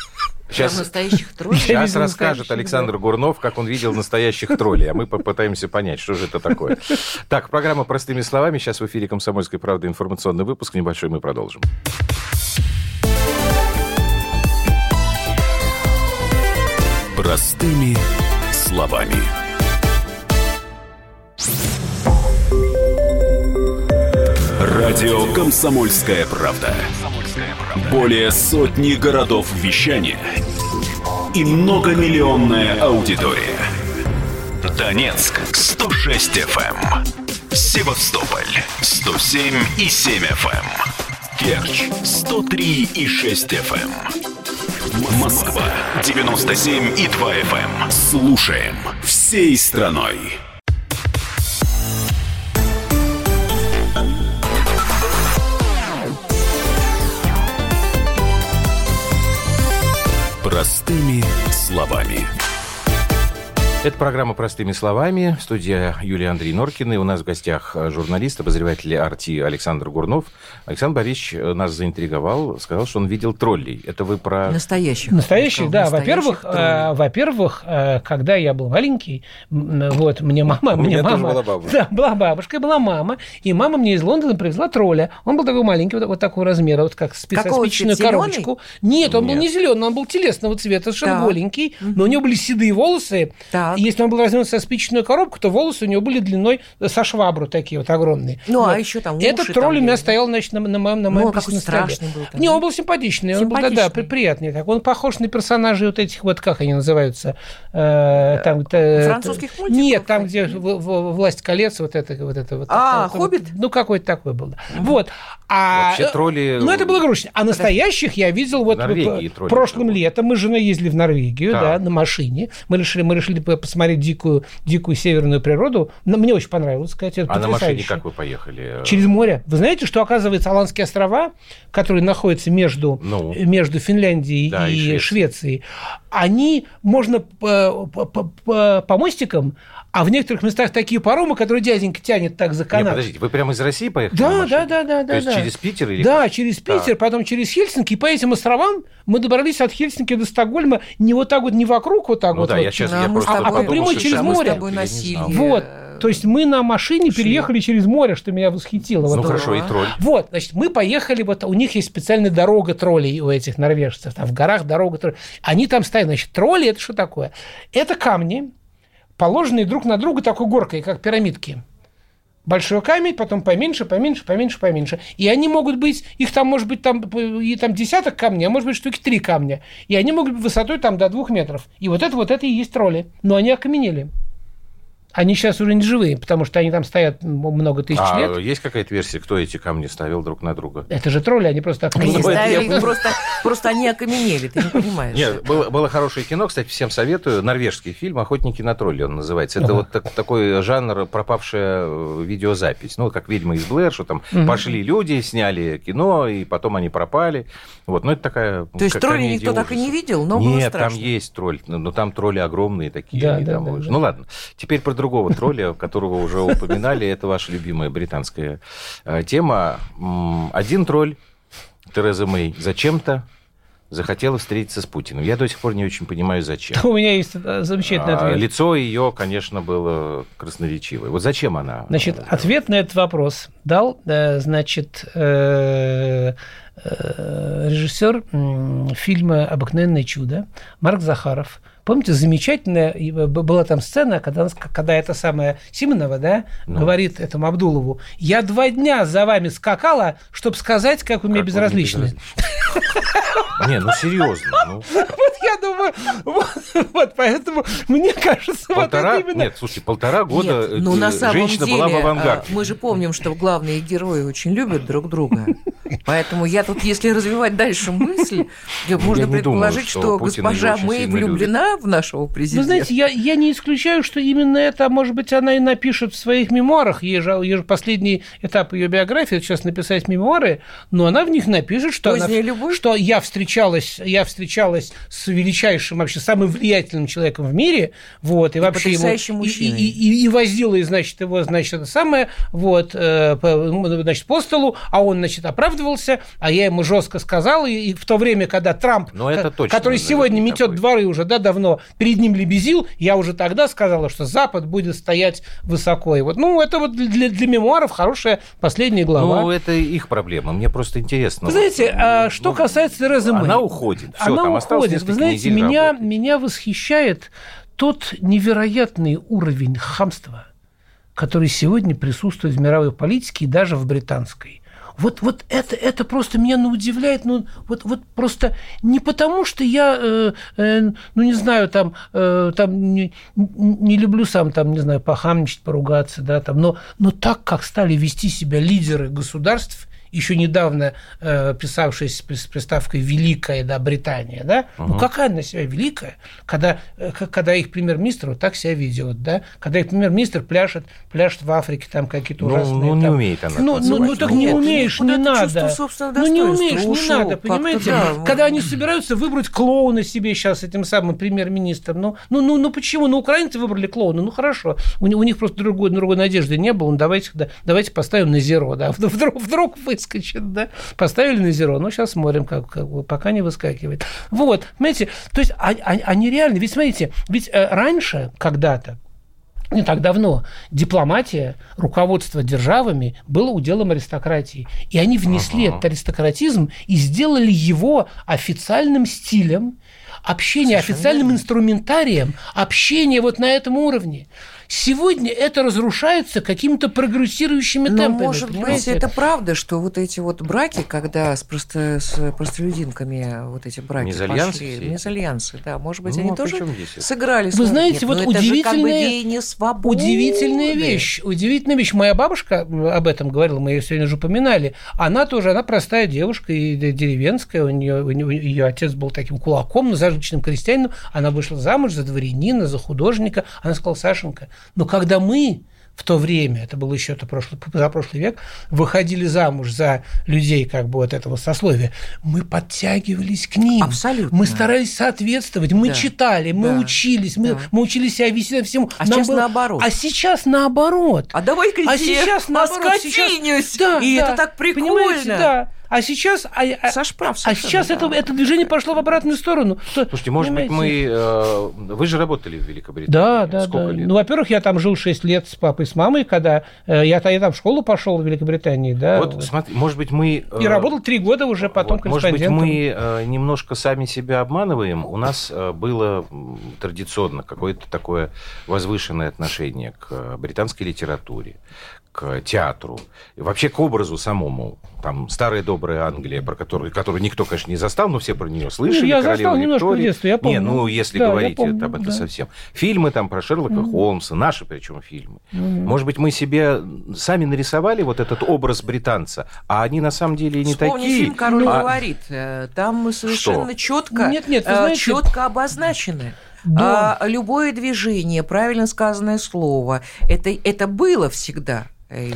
[SPEAKER 2] Сейчас, настоящих троллей.
[SPEAKER 1] Сейчас расскажет Александр Гурнов, как он видел настоящих троллей, а мы попытаемся понять, что же это такое. Так, программа «Простыми словами». Сейчас в эфире «Комсомольской правды» информационный выпуск. Небольшой мы продолжим.
[SPEAKER 4] Простыми словами. Радио «Комсомольская правда». Более сотни городов вещания и многомиллионная аудитория. Донецк 106 FM. Эм. Севастополь 107 и 7 FM. Керчь 103 и 6 FM. Эм. Москва 97 и 2 FM. Слушаем всей страной. Простыми словами.
[SPEAKER 1] Это программа «Простыми словами». Студия Юлия Андрей Норкина. И у нас в гостях э, журналист, обозреватель «Арти» Александр Гурнов. Александр Борисович э, нас заинтриговал, сказал, что он видел троллей. Это вы про...
[SPEAKER 2] Настоящих.
[SPEAKER 3] Настоящих, да. Во-первых, э, во-первых, э, когда я был маленький, вот, мне мама... У
[SPEAKER 1] мне
[SPEAKER 3] мама,
[SPEAKER 1] была бабушка.
[SPEAKER 3] Да, была бабушка, была мама. И мама мне из Лондона привезла тролля. Он был такой маленький, вот, вот такого размера, вот как специфичную коробочку. Нет, он Нет. был не зеленый, он был телесного цвета, совершенно голенький. Но у него были седые волосы.
[SPEAKER 2] Так
[SPEAKER 3] если он был развернут со спичечную коробку, то волосы у него были длиной со швабру такие вот огромные.
[SPEAKER 2] Ну,
[SPEAKER 3] вот.
[SPEAKER 2] а еще там уши
[SPEAKER 3] Этот тролль у меня стоял, значит, на, на моем, на моем ну, письменном столе. Был, Не, он был симпатичный, он был, да, да, приятный. Так. Он похож на персонажей вот этих вот, как они называются?
[SPEAKER 2] Э, там, Французских мультиков?
[SPEAKER 3] Нет, там, где «Власть колец», вот это вот. Это, вот
[SPEAKER 2] а, «Хоббит»?
[SPEAKER 3] Ну, какой-то такой был. Вот. А,
[SPEAKER 1] Вообще тролли...
[SPEAKER 3] Ну, это было грустно. А настоящих я видел вот прошлым летом. Мы с женой ездили в Норвегию, да, на машине. Мы решили, мы решили посмотреть дикую, дикую северную природу. Мне очень понравилось, сказать. Это
[SPEAKER 1] а на машине как вы поехали?
[SPEAKER 3] Через море. Вы знаете, что, оказывается, Аландские острова, которые находятся между, ну, между Финляндией да, и, и Швецией, Швецией, они можно по, по, по, по мостикам а в некоторых местах такие паромы, которые дяденька тянет так за канат. Нет,
[SPEAKER 1] подождите, вы прямо из России поехали?
[SPEAKER 3] Да, да, да, да.
[SPEAKER 1] То да, есть
[SPEAKER 3] да.
[SPEAKER 1] через Питер или
[SPEAKER 3] Да, как? через Питер, да. потом через Хельсинки. И по этим островам мы добрались от Хельсинки до Стокгольма не вот так вот, не вокруг вот так
[SPEAKER 1] ну,
[SPEAKER 3] вот.
[SPEAKER 1] Да,
[SPEAKER 3] вот,
[SPEAKER 1] я сейчас, а, я просто
[SPEAKER 3] а, а прямой через море. Вот. То есть мы на машине Шли. переехали через море, что меня восхитило.
[SPEAKER 1] Ну вот хорошо, и тролль.
[SPEAKER 3] Вот, значит, мы поехали, вот у них есть специальная дорога троллей у этих норвежцев, там в горах дорога троллей. Они там стоят, значит, тролли это что такое? Это камни, положенные друг на друга такой горкой, как пирамидки. Большой камень, потом поменьше, поменьше, поменьше, поменьше. И они могут быть, их там может быть там, и там десяток камней, а может быть штуки три камня. И они могут быть высотой там до двух метров. И вот это вот это и есть тролли. Но они окаменели. Они сейчас уже не живые, потому что они там стоят много тысяч а лет.
[SPEAKER 1] есть какая-то версия, кто эти камни ставил друг на друга?
[SPEAKER 3] Это же тролли, они просто
[SPEAKER 2] окаменели. Они ставили, просто, просто они окаменели, ты не понимаешь.
[SPEAKER 1] Нет, было, было хорошее кино, кстати, всем советую. Норвежский фильм «Охотники на тролли» он называется. Это ага. вот так, такой жанр пропавшая э, видеозапись. Ну, как «Ведьма из Блэр», что там угу. пошли люди, сняли кино, и потом они пропали. Вот, ну, это такая
[SPEAKER 2] То есть тролли никто ужаса. так и не видел, но
[SPEAKER 1] Нет,
[SPEAKER 2] там
[SPEAKER 1] есть тролль, но там тролли огромные такие. Да, да, да, да. Ну, ладно. Теперь про другого тролля, которого уже упоминали, это ваша любимая британская э, тема. Один тролль, Тереза Мэй, зачем-то захотела встретиться с Путиным. Я до сих пор не очень понимаю, зачем.
[SPEAKER 3] У меня есть э, замечательный а, ответ.
[SPEAKER 1] Лицо ее, конечно, было красноречивое. Вот зачем она?
[SPEAKER 3] Значит, ответ на этот вопрос дал, э, значит, режиссер фильма «Обыкновенное чудо» Марк Захаров – Помните, замечательная была там сцена, когда, когда эта самая Симонова, да, ну. говорит этому Абдулову, я два дня за вами скакала, чтобы сказать, как вы мне безразличны.
[SPEAKER 1] Не, ну серьезно. Ну.
[SPEAKER 3] Вот я думаю, вот, вот поэтому мне кажется,
[SPEAKER 1] полтора, вот это именно... Нет, слушайте, полтора года Нет, ну, на самом женщина деле, была в авангарде.
[SPEAKER 2] Мы же помним, что главные герои очень любят друг друга. Поэтому я тут, если развивать дальше мысль, можно предположить, что госпожа Мэй влюблена в нашего президента.
[SPEAKER 3] Вы знаете, я, я не исключаю, что именно это, может быть, она и напишет в своих мемуарах. Ей же, ей же последний этап ее биографии, сейчас написать мемуары, но она в них напишет, что, она, что я встречалась, я встречалась с величайшим, вообще самым влиятельным человеком в мире, вот, и, и вообще ему, и, и, и, и возила, и, значит, его, значит, это самое, вот, э, ну, значит, по столу, а он, значит, оправдывался, а я ему жестко сказал, и, и в то время, когда Трамп,
[SPEAKER 1] но это точно,
[SPEAKER 3] который сегодня метет такой. дворы уже, да, давно, перед ним лебезил, я уже тогда сказала, что Запад будет стоять высоко. И вот, ну, это вот для, для мемуаров хорошая последняя глава.
[SPEAKER 1] Ну, это их проблема. Мне просто интересно.
[SPEAKER 3] Вы знаете, а, что ну, касается Терезы Мэй.
[SPEAKER 1] Она уходит. Все,
[SPEAKER 3] она
[SPEAKER 1] там
[SPEAKER 3] уходит. Вы знаете, меня, меня восхищает тот невероятный уровень хамства, который сегодня присутствует в мировой политике и даже в британской. Вот, вот это, это просто меня ну, удивляет, ну, вот, вот просто не потому, что я, э, э, ну, не знаю, там, э, там не, не люблю сам, там, не знаю, похамничать, поругаться, да, там, но, но так, как стали вести себя лидеры государств, еще недавно э, писавшись с приставкой «Великая да, Британия», да? Угу. Ну, какая она себя великая, когда, э, когда их премьер-министр вот так себя ведет, да? Когда их премьер-министр пляшет, пляшет в Африке там какие-то ну, ужасные...
[SPEAKER 1] Ну,
[SPEAKER 3] не
[SPEAKER 1] там... умеет она
[SPEAKER 3] Ну, ну, ну, так не умеешь, не надо. Ну, не умеешь, не надо, понимаете? Да, когда они собираются выбрать клоуна себе сейчас этим самым премьер-министром, ну, ну, ну, ну почему? Ну, украинцы выбрали клоуна, ну, хорошо. У, у них просто другой, другой надежды не было, ну, давайте, да, давайте поставим на зеро, да? Вдруг, вдруг вы выскочит, да, поставили на зеро, ну, сейчас смотрим, как, как пока не выскакивает. Вот, понимаете, то есть они, а, они реально, ведь смотрите, ведь э, раньше, когда-то, не так давно дипломатия, руководство державами было уделом аристократии. И они внесли ага. этот аристократизм и сделали его официальным стилем общение Совершенно официальным верно. инструментарием, общение вот на этом уровне. Сегодня это разрушается какими-то прогрессирующими Но, темпами.
[SPEAKER 2] может понимаете? быть, это правда, что вот эти вот браки, когда с, просто, с простолюдинками вот эти браки
[SPEAKER 1] мезальянсы
[SPEAKER 2] пошли, мезальянсы, да, может быть, ну, они а тоже сыграли.
[SPEAKER 3] Вы знаете, Нет, вот удивительная, как бы удивительная вещь, удивительная вещь. Моя бабушка об этом говорила, мы ее сегодня уже упоминали. Она тоже, она простая девушка и деревенская, у нее, у нее ее отец был таким кулаком, но зажиточным крестьянином. Она вышла замуж за дворянина, за художника. Она сказала, Сашенька, но когда мы в то время, это был еще это прошлый, за прошлый век, выходили замуж за людей как бы вот этого сословия, мы подтягивались к ним.
[SPEAKER 2] Абсолютно.
[SPEAKER 3] Мы старались соответствовать, мы да. читали, мы да. учились, мы, да. мы учились себя вести всему.
[SPEAKER 2] А Нам сейчас было... наоборот.
[SPEAKER 3] А сейчас наоборот.
[SPEAKER 2] А давай-ка
[SPEAKER 3] а сейчас наоборот.
[SPEAKER 2] Сейчас... Да, и да. это так прикольно. Понимаете,
[SPEAKER 3] да. А сейчас, а, а Саш прав, а сейчас да. это, это движение пошло в обратную сторону.
[SPEAKER 1] Слушайте, может понимаете? быть, мы... Э, вы же работали в Великобритании.
[SPEAKER 3] Да, да, Сколько да. Лет? Ну, во-первых, я там жил 6 лет с папой, с мамой, когда э, я, я там в школу пошел в Великобритании, да.
[SPEAKER 1] Вот, смотри, может быть, мы...
[SPEAKER 3] Э, И работал 3 года уже потом вот,
[SPEAKER 1] Может быть, мы э, немножко сами себя обманываем. У нас э, было традиционно какое-то такое возвышенное отношение к британской литературе, к театру, и вообще к образу самому. Там старая добрая Англия, про которую, которую никто, конечно, не застал, но все про нее слышали. Ну,
[SPEAKER 3] я застал немножко в детстве, я помню.
[SPEAKER 1] Не, ну, если да, говорить помню, там, это да. совсем. Фильмы там про Шерлока mm-hmm. Холмса, наши причем фильмы. Mm-hmm. Может быть, мы себе сами нарисовали вот этот образ британца, а они на самом деле не Вспомни такие.
[SPEAKER 2] фильм «Король а... говорит». Э, там мы совершенно Что? четко, нет, нет, э, знаете... четко обозначены. Да. А, любое движение, правильно сказанное слово, это, это было всегда.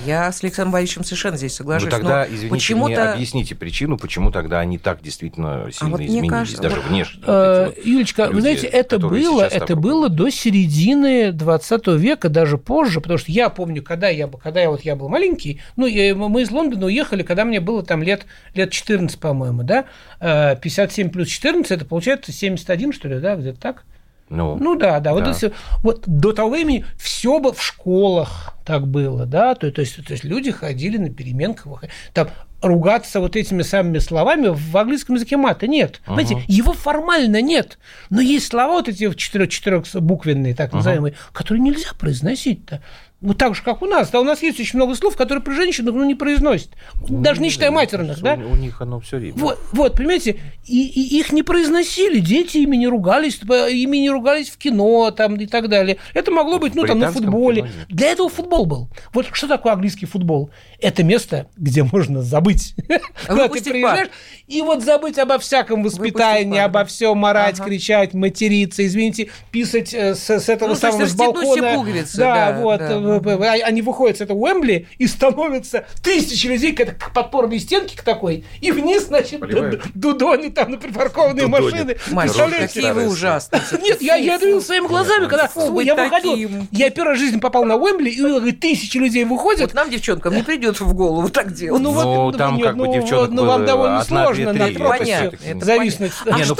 [SPEAKER 2] Я с Александром Борисовичем совершенно здесь соглашусь.
[SPEAKER 1] Ну тогда, извините, почему мне объясните причину, почему тогда они так действительно а сильно а вот изменились, кажется, даже вот, внешне.
[SPEAKER 3] Э, вот Юлечка, люди, вы знаете, это было, это было до середины 20 века, даже позже, потому что я помню, когда я, когда я, вот, я был маленький, ну, я, мы из Лондона уехали, когда мне было там лет, лет 14, по-моему, да, 57 э, плюс 14, это получается 71, что ли, да, где-то так? Ну, ну да, да. Вот, да. Это, вот до того времени все бы в школах так было, да, то, то, есть, то есть люди ходили на переменках, там ругаться вот этими самыми словами в английском языке мата нет. Uh-huh. Понимаете, его формально нет. Но есть слова вот эти четырех, четырехбуквенные, так называемые, uh-huh. которые нельзя произносить-то. Ну, так же, как у нас. Да, у нас есть очень много слов, которые при женщинах ну, не произносят. Ну, Даже не считая матерных, да?
[SPEAKER 1] У, у них оно все время.
[SPEAKER 3] Вот, вот понимаете, и, и их не произносили. Дети ими не ругались, ими не ругались в кино там, и так далее. Это могло быть, ну, там, на футболе. Для этого футбол был. Вот что такое английский футбол? Это место, где можно забыть. Когда ты приезжаешь, и вот забыть обо всяком воспитании, обо всем марать, кричать, материться, извините, писать э, с этого ну, самого балкона. Да, вот они выходят с этого Уэмбли и становятся тысячи людей к подпорной стенке к такой, и вниз, значит, дудони там на припаркованные машины.
[SPEAKER 2] какие вы ужасные.
[SPEAKER 3] Нет, я, я видел своими глазами, когда я выходил. Я первый жизни попал на Уэмбли, и тысячи людей выходят. Вот
[SPEAKER 2] нам, девчонкам, не придет в голову так делать. Ну,
[SPEAKER 1] вот, там как бы девчонок Ну,
[SPEAKER 3] вам довольно сложно на понятно.
[SPEAKER 2] Зависнуть. А
[SPEAKER 1] ну что,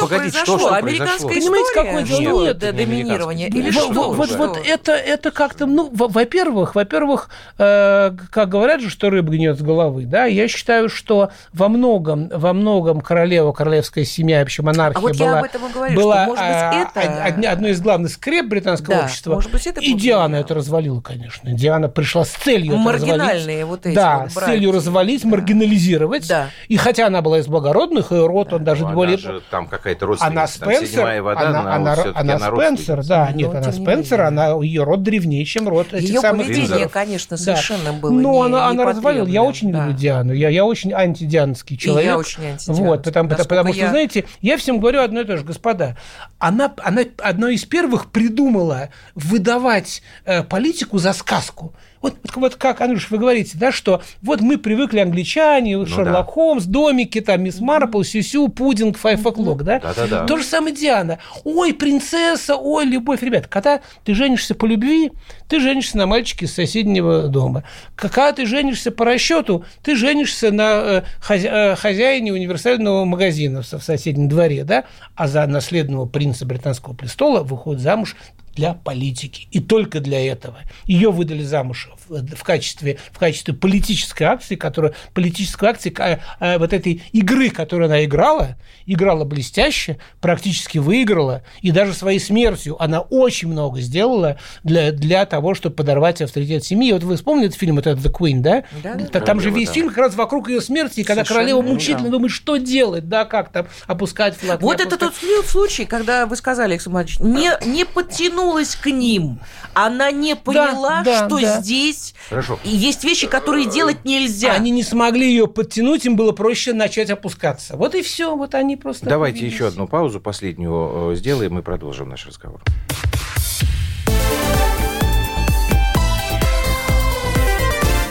[SPEAKER 1] что
[SPEAKER 2] Американская Понимаете, какое дело? Нет, доминирование. Или что?
[SPEAKER 3] Вот это это как-то, ну, во-первых, во-первых, э, как говорят же, что рыба гнет с головы, да, я считаю, что во многом, во многом королева, королевская семья, вообще монархия
[SPEAKER 2] а вот
[SPEAKER 3] была,
[SPEAKER 2] говорю,
[SPEAKER 3] была что, быть, это... одной из главных скреп британского да, общества.
[SPEAKER 2] Может быть, это
[SPEAKER 3] и Диана это развалила, конечно. Диана пришла с целью
[SPEAKER 2] Маргинальные
[SPEAKER 3] вот
[SPEAKER 2] эти
[SPEAKER 3] Да,
[SPEAKER 2] вот
[SPEAKER 3] с целью развалить, да. маргинализировать. Да. И хотя она была из благородных, и род он даже
[SPEAKER 1] ну,
[SPEAKER 3] более...
[SPEAKER 1] Же, там какая-то родственница,
[SPEAKER 3] она Спенсер, вода, она, она, она, она Спенсер, да, нет, она Спенсер, она, ее род древнее, чем род
[SPEAKER 2] этих самых поведение, конечно, совершенно да. было
[SPEAKER 3] Но не, она, она развалила. Я очень да. люблю Диану. Я, я очень антидианский человек. И я
[SPEAKER 2] очень антидианский.
[SPEAKER 3] Вот, потому, потому что, я... знаете, я всем говорю одно и то же, господа. Она, она одной из первых придумала выдавать э, политику за сказку. Вот, вот как, Андрюш, вы говорите, да, что вот мы привыкли англичане, ну, Шерлок да. Холмс, домики, там, Мисс Марпл, Сюсю, Пудинг, Файв О'Клок, да?
[SPEAKER 1] Да, да, да.
[SPEAKER 3] То же самое Диана. Ой, принцесса, ой, любовь. Ребят, когда ты женишься по любви, ты женишься на мальчике из соседнего дома. Когда ты женишься по расчету, ты женишься на э, э, хозяине универсального магазина в соседнем дворе, да? А за наследного принца британского престола выходит замуж для политики. И только для этого. Ее выдали замуж в качестве, в качестве политической акции, которая, политической акции э, вот этой игры, которую она играла, играла блестяще, практически выиграла, и даже своей смертью она очень много сделала для, для того, чтобы подорвать авторитет семьи. Вот вы вспомните фильм этот «The Queen», да? да, да там же весь да. фильм как раз вокруг ее смерти, когда Совершенно королева мучительно да. думает, что делать, да, как там опускать флаг.
[SPEAKER 2] Вот это тот случай, когда вы сказали, Александр Иванович, не, не подтянулась к ним, она не поняла, да, да, что да. здесь Хорошо. есть вещи, которые делать нельзя.
[SPEAKER 3] Они не смогли ее подтянуть, им было проще начать опускаться. Вот и все, вот они просто...
[SPEAKER 1] Давайте еще одну паузу последнюю э, сделаем и продолжим наш разговор.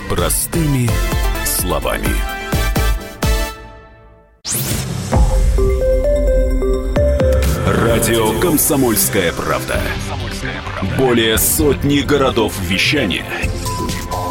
[SPEAKER 4] Простыми словами. Радио «Комсомольская правда». Более сотни городов вещания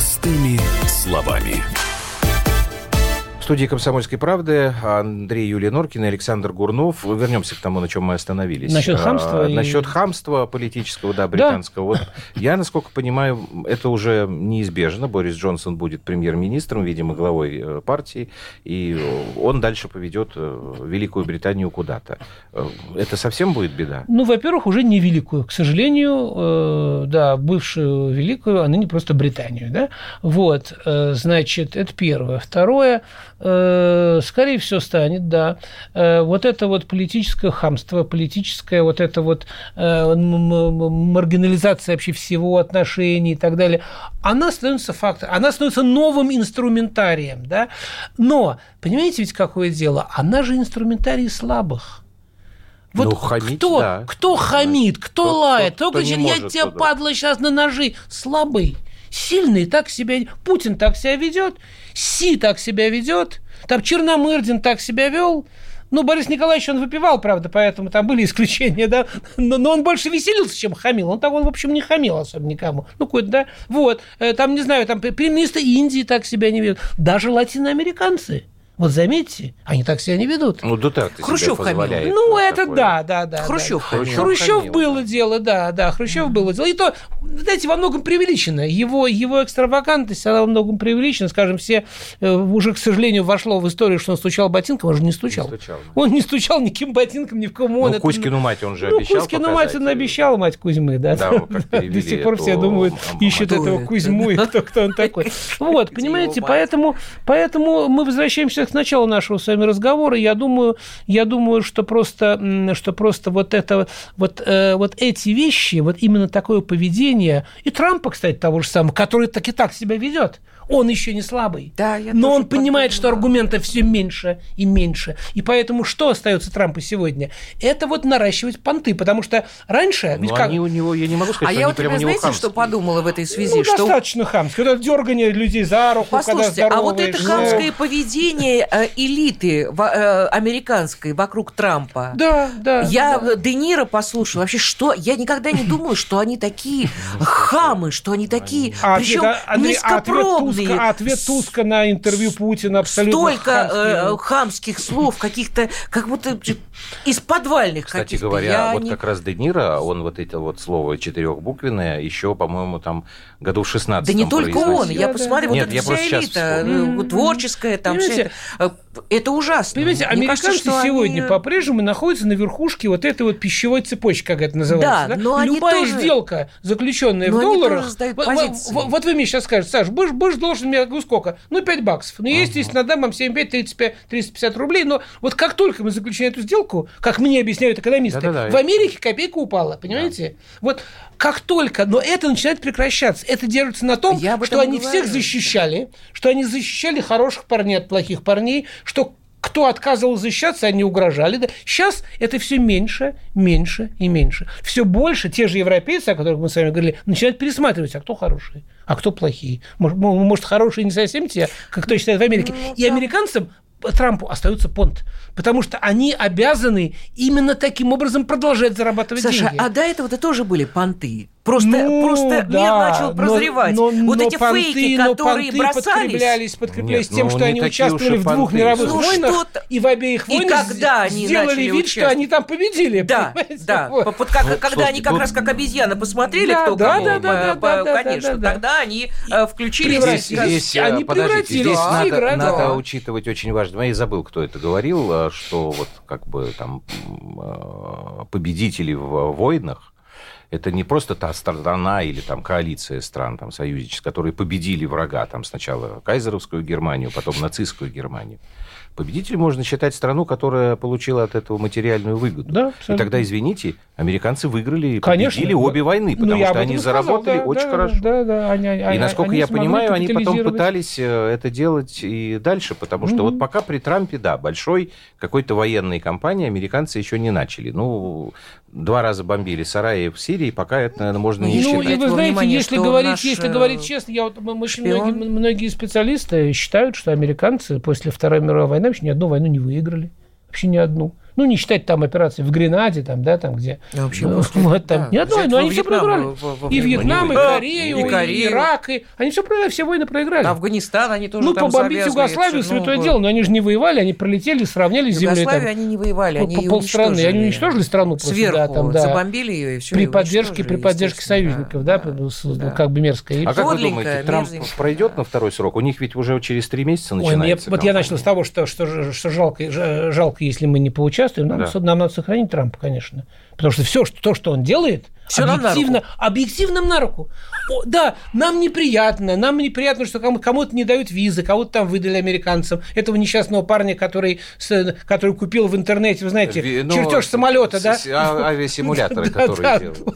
[SPEAKER 4] Простыми словами
[SPEAKER 1] студии «Комсомольской правды» Андрей Юлия Норкин и Александр Гурнов. Вернемся к тому, на чем мы остановились.
[SPEAKER 3] Насчет а, хамства? А,
[SPEAKER 1] и... Насчет хамства политического, да, британского. Да. Вот я, насколько понимаю, это уже неизбежно. Борис Джонсон будет премьер-министром, видимо, главой э, партии, и он дальше поведет э, Великую Британию куда-то. Э, это совсем будет беда?
[SPEAKER 3] Ну, во-первых, уже не Великую. К сожалению, да, бывшую Великую, а ныне просто Британию, да. Вот, значит, это первое. Второе, скорее всего, станет, да. Э, вот это вот политическое хамство, политическая вот это вот э, маргинализация вообще всего отношений и так далее, она становится фактом, она становится новым инструментарием, да. Но, понимаете ведь какое дело? Она же инструментарий слабых. Вот ну, хамить, кто, да. кто хамит, кто, кто лает, кто, кто, кто я тебя, падла, сейчас на ножи. Слабый. Сильный так себя... Путин так себя ведет, Си так себя ведет, там Черномырдин так себя вел, ну, Борис Николаевич, он выпивал, правда, поэтому там были исключения, да, но, но он больше веселился, чем хамил. Он так, он, в общем, не хамил особо никому. Ну, какой-то, да, вот, э, там, не знаю, там премьер-министр Индии так себя не ведут. Даже латиноамериканцы – вот заметьте, они так себя не ведут.
[SPEAKER 1] Ну, да так
[SPEAKER 2] Хрущев позволяет.
[SPEAKER 3] Ну, это такое. да, да, да.
[SPEAKER 2] Хрущев
[SPEAKER 3] да. Хрущев, Хрущев хамил, было да. дело, да, да, Хрущев mm. было дело. И то, знаете, во многом преувеличено. Его, его экстравагантность, она во многом преувеличена. Скажем, все э, уже, к сожалению, вошло в историю, что он стучал ботинком, он же не стучал. Не стучал да. Он не стучал никаким ботинком, ни в кому.
[SPEAKER 1] Ну, Кузькину мать он же ну, обещал
[SPEAKER 3] Кузькину показать. мать он обещал, мать Кузьмы, да. да До сих пор все думают, ищут этого Кузьму, и кто, кто он такой. Вот, понимаете, поэтому, поэтому мы возвращаемся к началу нашего вами разговоры, я думаю, я думаю, что просто, что просто вот это, вот, э, вот эти вещи, вот именно такое поведение, и Трампа, кстати, того же самого, который так и так себя ведет, он еще не слабый. Да, я но он понимает, что аргументов все меньше и меньше. И поэтому что остается Трампу сегодня? Это вот наращивать понты, потому что раньше...
[SPEAKER 1] Ну, как... они у него, я не могу сказать,
[SPEAKER 2] а я вот прямо знаете, хамские. что подумала в этой связи? Ну,
[SPEAKER 3] что... достаточно хамский. Это дергание людей за руку,
[SPEAKER 2] Послушайте, а вот это хамское поведение э, элиты э, американской вокруг Трампа.
[SPEAKER 3] Да, да.
[SPEAKER 2] Я
[SPEAKER 3] да.
[SPEAKER 2] Де Ниро послушала. Вообще, что? Я никогда не думала, что они такие хамы, что они такие, а причем низкопробные
[SPEAKER 3] Туска, ответ Туска на интервью Путина абсолютно
[SPEAKER 2] Столько хамских, э, хамских слов, каких-то, как будто из подвальных
[SPEAKER 1] Кстати говоря, Я вот не... как раз Де Ниро, он вот это вот слово четырехбуквенное еще, по-моему, там году в 16
[SPEAKER 2] Да не только он, я да, посмотрю, да. вот Нет, эта вся элита, ну, творческая, там все это, это ужасно.
[SPEAKER 3] Понимаете, Мне американцы кажется, сегодня они... по-прежнему находятся на верхушке вот этой вот пищевой цепочки, как это называется. Да, да? но Любая тоже... сделка, заключенная но в долларах... Вот, вот, вот вы мне сейчас скажете, Саш, Буш, Буш должен мне сколько? Ну, 5 баксов. Ну, есть, если надам вам 75, 35, 350 рублей. Но вот как только мы заключаем эту сделку, как мне объясняют экономисты, Да-да-да. в Америке копейка упала, понимаете? Да. Вот как только, но это начинает прекращаться. Это держится на том, что они говорю. всех защищали, что они защищали хороших парней от плохих парней, что кто отказывал защищаться, они угрожали. Да. Сейчас это все меньше, меньше и меньше. Все больше те же европейцы, о которых мы с вами говорили, начинают пересматривать, а кто хороший, а кто плохие. Может, может хорошие не совсем те, как кто считает в Америке. Ну, и американцам Трампу остается понт, потому что они обязаны именно таким образом продолжать зарабатывать
[SPEAKER 2] Саша,
[SPEAKER 3] деньги.
[SPEAKER 2] Саша, а до этого-то тоже были понты. Просто, ну, просто да, мир начал прозревать. Но, но, вот но эти понты, фейки, которые бросались...
[SPEAKER 3] подкреплялись, подкреплялись Нет, тем, ну, что они участвовали в двух мировых ну, войнах, и в обеих войнах и когда они сделали вид, что они там победили.
[SPEAKER 2] Да, да. Вот. Вот, как, вот, когда они как раз как обезьяны посмотрели, да, кто да, кого, да, да, да, да, конечно, да, да, тогда они э, включились.
[SPEAKER 1] Здесь, здесь, они подождите, здесь надо, надо учитывать очень важно. Я забыл, кто это говорил, э, что вот как бы там э, победители в войнах это не просто та страна или там коалиция стран, там, союзничеств, которые победили врага, там, сначала кайзеровскую Германию, потом нацистскую Германию. Победитель можно считать страну, которая получила от этого материальную выгоду. Да, и тогда, извините, американцы выиграли и Конечно. победили обе войны, ну, потому ну, что они сказал, заработали да, очень да, хорошо. Да, да, они, и насколько они я понимаю, они потом пытались э, это делать и дальше, потому что mm-hmm. вот пока при Трампе, да, большой какой-то военной кампании американцы еще не начали. Ну, два раза бомбили сараи в Сирии, пока это, наверное, можно не ну, считать.
[SPEAKER 3] Ну, и вы знаете, внимание, если, говорить, наш... если говорить честно, я вот, очень многие, многие специалисты считают, что американцы после Второй мировой войны вообще ни одну войну не выиграли. Вообще ни одну. Ну, не считать там операции в Гренаде, там, да, там, где...
[SPEAKER 2] Да, вообще, ну, вот,
[SPEAKER 3] там, да, ни одной, но они все проиграли. Во, во, и Вьетнам, и Корею, и, Корею. и Ирак, и... Они все проиграли, все войны проиграли.
[SPEAKER 2] Афганистан они тоже
[SPEAKER 3] Ну, побомбить Югославию, святое ну, дело, но они же не воевали, они пролетели, сравнялись с землей.
[SPEAKER 2] Югославию они не воевали, они
[SPEAKER 3] по, полстраны, они уничтожили страну
[SPEAKER 2] просто, Сверху, да, там, да. забомбили ее и все.
[SPEAKER 3] При поддержке, при поддержке союзников, да, да, да. как бы мерзко.
[SPEAKER 1] А как вы думаете, Трамп пройдет на второй срок? У них ведь уже через три месяца начинается.
[SPEAKER 3] Вот я начал с того, что жалко, жалко, если мы не поучаствуем, нам надо сохранить Трампа, конечно. Потому что все, что, то, что он делает, все объективно, нам на руку. объективно на руку. О, да, нам неприятно, нам неприятно, что кому-то не дают визы, кого-то там выдали американцам. Этого несчастного парня, который, который купил в интернете, вы знаете, ну, чертеж самолета, да?
[SPEAKER 1] А, авиасимуляторы, которые делают.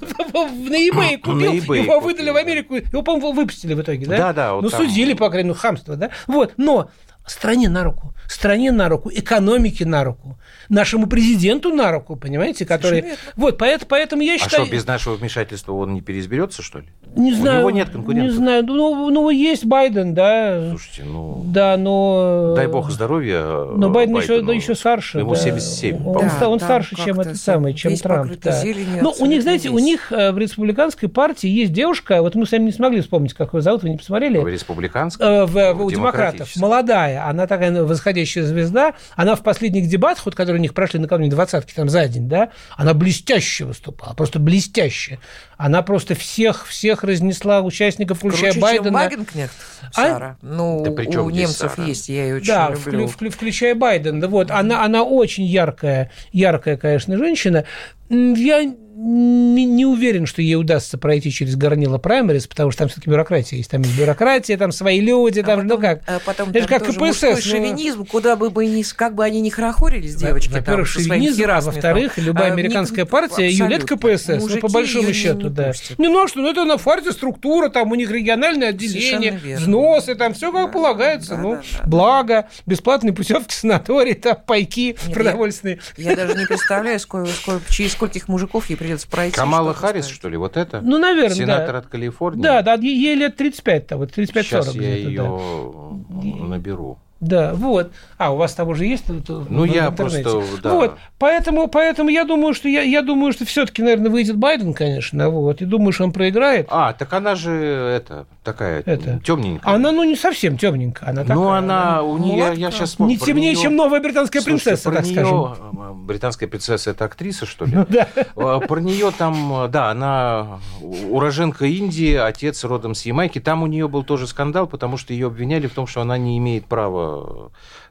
[SPEAKER 3] На eBay купил, его выдали в Америку, его, по-моему, выпустили в итоге, да?
[SPEAKER 1] Да, да.
[SPEAKER 3] Ну, судили, по крайней мере, ну, хамство, да? Вот, но стране на руку, стране на руку, экономике на руку, нашему президенту на руку, понимаете, который... Вот, поэтому, поэтому я считаю...
[SPEAKER 1] А что, без нашего вмешательства он не переизберется, что ли?
[SPEAKER 3] Не
[SPEAKER 1] У
[SPEAKER 3] знаю.
[SPEAKER 1] него нет конкурентов.
[SPEAKER 3] Не знаю. Ну, ну, есть Байден, да.
[SPEAKER 1] Слушайте, ну...
[SPEAKER 3] Да, но...
[SPEAKER 1] Дай бог здоровья
[SPEAKER 3] Но Байден еще, да, еще старше.
[SPEAKER 1] Ему
[SPEAKER 3] да.
[SPEAKER 1] 77.
[SPEAKER 3] Он, да, он старше, чем этот самый, чем Трамп. Да. Ну, у них, знаете, у них э, в республиканской партии есть девушка, вот мы с вами не смогли вспомнить, как ее зовут, вы не посмотрели?
[SPEAKER 1] В республиканской?
[SPEAKER 3] Э, в, в, у демократов. Молодая. Она такая восходящая звезда. Она в последних дебатах, вот, которые у них прошли накануне двадцатки там за день, да, она блестяще выступала, просто блестяще. Она просто всех, всех разнесла участников, включая Круче, Байдена. Чем
[SPEAKER 2] Вагенкнехт, Сара. А? Ну, да у немцев Сара? есть, я ее очень
[SPEAKER 3] да,
[SPEAKER 2] люблю.
[SPEAKER 3] Да, включая Байдена. Вот, она, она очень яркая, яркая, конечно, женщина. Я не, не уверен, что ей удастся пройти через горнило праймерис, потому что там все-таки бюрократия есть. Там есть бюрократия, там свои люди, там, а
[SPEAKER 2] потом,
[SPEAKER 3] ну как.
[SPEAKER 2] А потом это же как КПСС. Ну... шовинизм, куда бы мы ни, как бы они ни хорохорились, девочки.
[SPEAKER 3] Во-первых, шовинизм, а во-вторых, любая а, американская не, партия юлет КПСС, ну, по большому счету, да. Не, ну а что, ну это на фарте структура, там у них региональное отделение, взносы, там все как да, полагается, да, ну, да, да, благо, бесплатные путевки, санатории, там пайки Нет, продовольственные.
[SPEAKER 2] Я, я даже не представляю, сколько, через скольких мужиков ей придется пройти.
[SPEAKER 1] Камала Харрис, что ли, вот это?
[SPEAKER 3] Ну, наверное,
[SPEAKER 1] Сенатор
[SPEAKER 3] да.
[SPEAKER 1] от Калифорнии?
[SPEAKER 3] Да, да, ей лет 35, вот 35-40.
[SPEAKER 1] Сейчас я ее да. наберу.
[SPEAKER 3] Да, вот. А, у вас там уже есть?
[SPEAKER 1] Ну, я интернете. просто, да.
[SPEAKER 3] Вот, поэтому, поэтому я думаю, что я, я думаю, что все-таки, наверное, выйдет Байден, конечно, вот, и думаю, что он проиграет.
[SPEAKER 1] А, так она же, это, такая это. темненькая.
[SPEAKER 3] Она, ну, не совсем темненькая, она такая.
[SPEAKER 1] Ну, она, у нее, я, я сейчас
[SPEAKER 3] Не темнее, нее... чем новая британская Слушайте, принцесса,
[SPEAKER 1] про
[SPEAKER 3] так
[SPEAKER 1] нее,
[SPEAKER 3] скажем.
[SPEAKER 1] Британская принцесса – это актриса, что ли? Ну, да. А, про нее там, да, она уроженка Индии, отец родом с Ямайки. Там у нее был тоже скандал, потому что ее обвиняли в том, что она не имеет права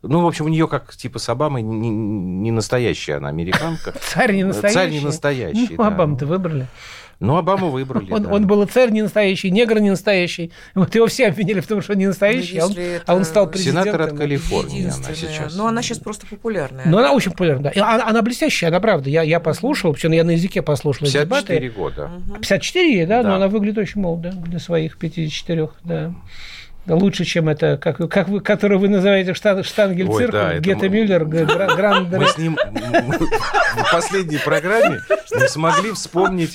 [SPEAKER 1] ну, в общем, у нее как типа с Обамой не, не настоящая она американка.
[SPEAKER 3] Царь не настоящий.
[SPEAKER 1] Царь не настоящий.
[SPEAKER 3] Ну, да. Обаму-то выбрали.
[SPEAKER 1] Ну, Обаму выбрали,
[SPEAKER 3] он,
[SPEAKER 1] да.
[SPEAKER 3] он был царь не настоящий, негр не настоящий. Вот его все обвинили в том, что он не настоящий, а он, а он стал президентом.
[SPEAKER 1] Сенатор от Калифорнии она сейчас.
[SPEAKER 2] Ну, она сейчас просто популярная.
[SPEAKER 3] Ну, она очень популярна, да. Она, она блестящая, она правда. Я, я послушал, причем я на языке послушал
[SPEAKER 1] 54
[SPEAKER 3] дебаты.
[SPEAKER 1] года.
[SPEAKER 3] 54, да? да, но она выглядит очень молодо для своих 54, да. Лучше, чем это, как, как вы, который вы называете штан, штангель-цирк, да, Гетта мы... Мюллер,
[SPEAKER 1] Гранд... Мы с ним в последней программе не смогли вспомнить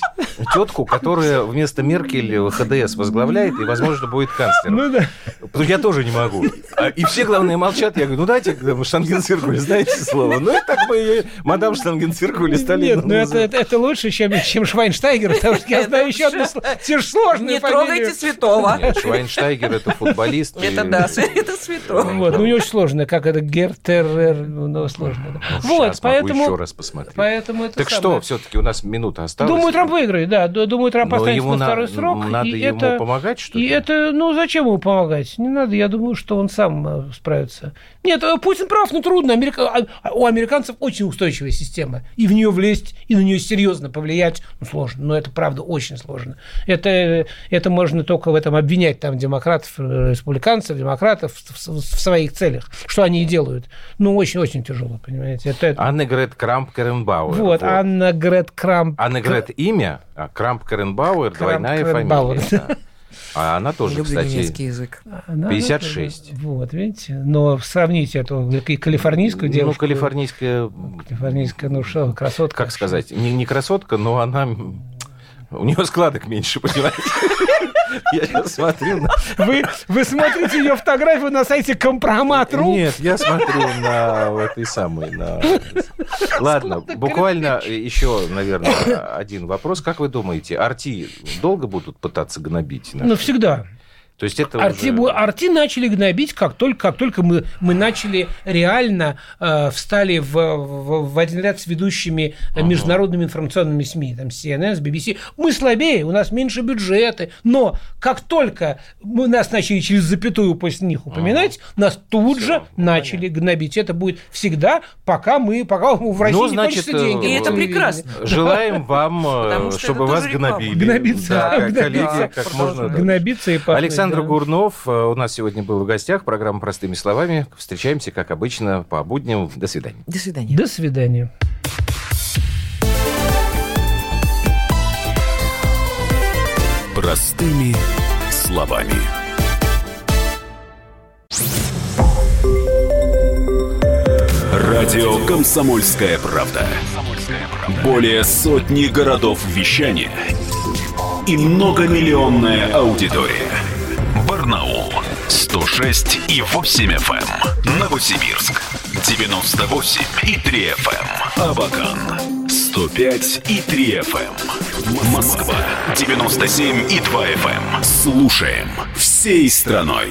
[SPEAKER 1] тетку, которая вместо Меркель ХДС возглавляет и, возможно, будет канцлером. Ну да. Потому что я тоже не могу. А, и все, главное, молчат. Я говорю, ну дайте штангенциркуль, знаете слово? Ну и так мы ее, мадам штангенциркуль стали...
[SPEAKER 3] Нет, ну это, это, это лучше, чем, чем Швайнштайгер, потому что я знаю еще одну те же сложные
[SPEAKER 2] Не трогайте святого.
[SPEAKER 1] Нет, Швайнштайгер это футболист.
[SPEAKER 2] Это да, это святого.
[SPEAKER 3] Вот, ну не очень сложно, как это Гертерер, ну сложно.
[SPEAKER 1] Вот, поэтому... еще раз посмотреть. Поэтому это Так что, все-таки у нас минута осталась.
[SPEAKER 3] Думаю, Трамп выиграет, да. Думаю, Трамп останется на второй срок.
[SPEAKER 1] Надо ему помогать, что ли?
[SPEAKER 3] И это, ну зачем ему помогать? Не надо, я думаю, что он сам э, справится. Нет, э, Путин прав, но трудно. Америка... А, а у американцев очень устойчивая система. И в нее влезть, и на нее серьезно повлиять ну, сложно. Но это правда очень сложно. Это, это можно только в этом обвинять там демократов, э, республиканцев, демократов в, в, в своих целях. Что они и делают. Ну, очень-очень тяжело, понимаете. Это, это...
[SPEAKER 1] Анна Грет Крамп Керенбауэр.
[SPEAKER 3] Вот, вот, Анна Грет Крамп.
[SPEAKER 1] Анна Грет имя, а Крамп Керенбауэр, двойная фамилия. Да. А она тоже, Люблю кстати, немецкий язык. 56.
[SPEAKER 3] Вот, видите? Но сравните эту калифорнийскую девушку.
[SPEAKER 1] Ну, калифорнийская...
[SPEAKER 3] Калифорнийская, ну что, красотка.
[SPEAKER 1] Как сказать? Не, не красотка, но она... У нее складок меньше, понимаете?
[SPEAKER 3] Я сейчас смотрю на... Вы, вы смотрите ее фотографию на сайте Компромат.ру?
[SPEAKER 1] Нет, я смотрю на этой самой... На... Ладно, буквально еще, наверное, один вопрос. Как вы думаете, Арти долго будут пытаться гнобить?
[SPEAKER 3] Ну, всегда. То есть это арти, уже... арти начали гнобить, как только, как только мы, мы начали реально э, встали в, в, в один ряд с ведущими ага. международными информационными СМИ, там CNN, BBC. Мы слабее, у нас меньше бюджеты, но как только мы нас начали через запятую после них упоминать, ага. нас тут Всё, же ну, начали понятно. гнобить. Это будет всегда, пока мы, пока в России ну, значит, не кончатся деньги.
[SPEAKER 2] И это прекрасно.
[SPEAKER 1] Желаем вам, э, чтобы вас гнобили.
[SPEAKER 3] Гнобиться.
[SPEAKER 1] Да, коллеги, как можно.
[SPEAKER 3] Гнобиться и
[SPEAKER 1] Александр Александр да. Гурнов э, у нас сегодня был в гостях. Программа «Простыми словами». Встречаемся, как обычно, по будням. До свидания.
[SPEAKER 2] До свидания.
[SPEAKER 3] До свидания.
[SPEAKER 4] Простыми словами. Радио «Комсомольская правда». Более сотни городов вещания – и многомиллионная аудитория. Барнаул 106 и 8 FM. Эм. Новосибирск 98 и 3 FM. Эм. Абакан 105 и 3 FM. Эм. Москва 97 и 2 FM. Слушаем всей страной.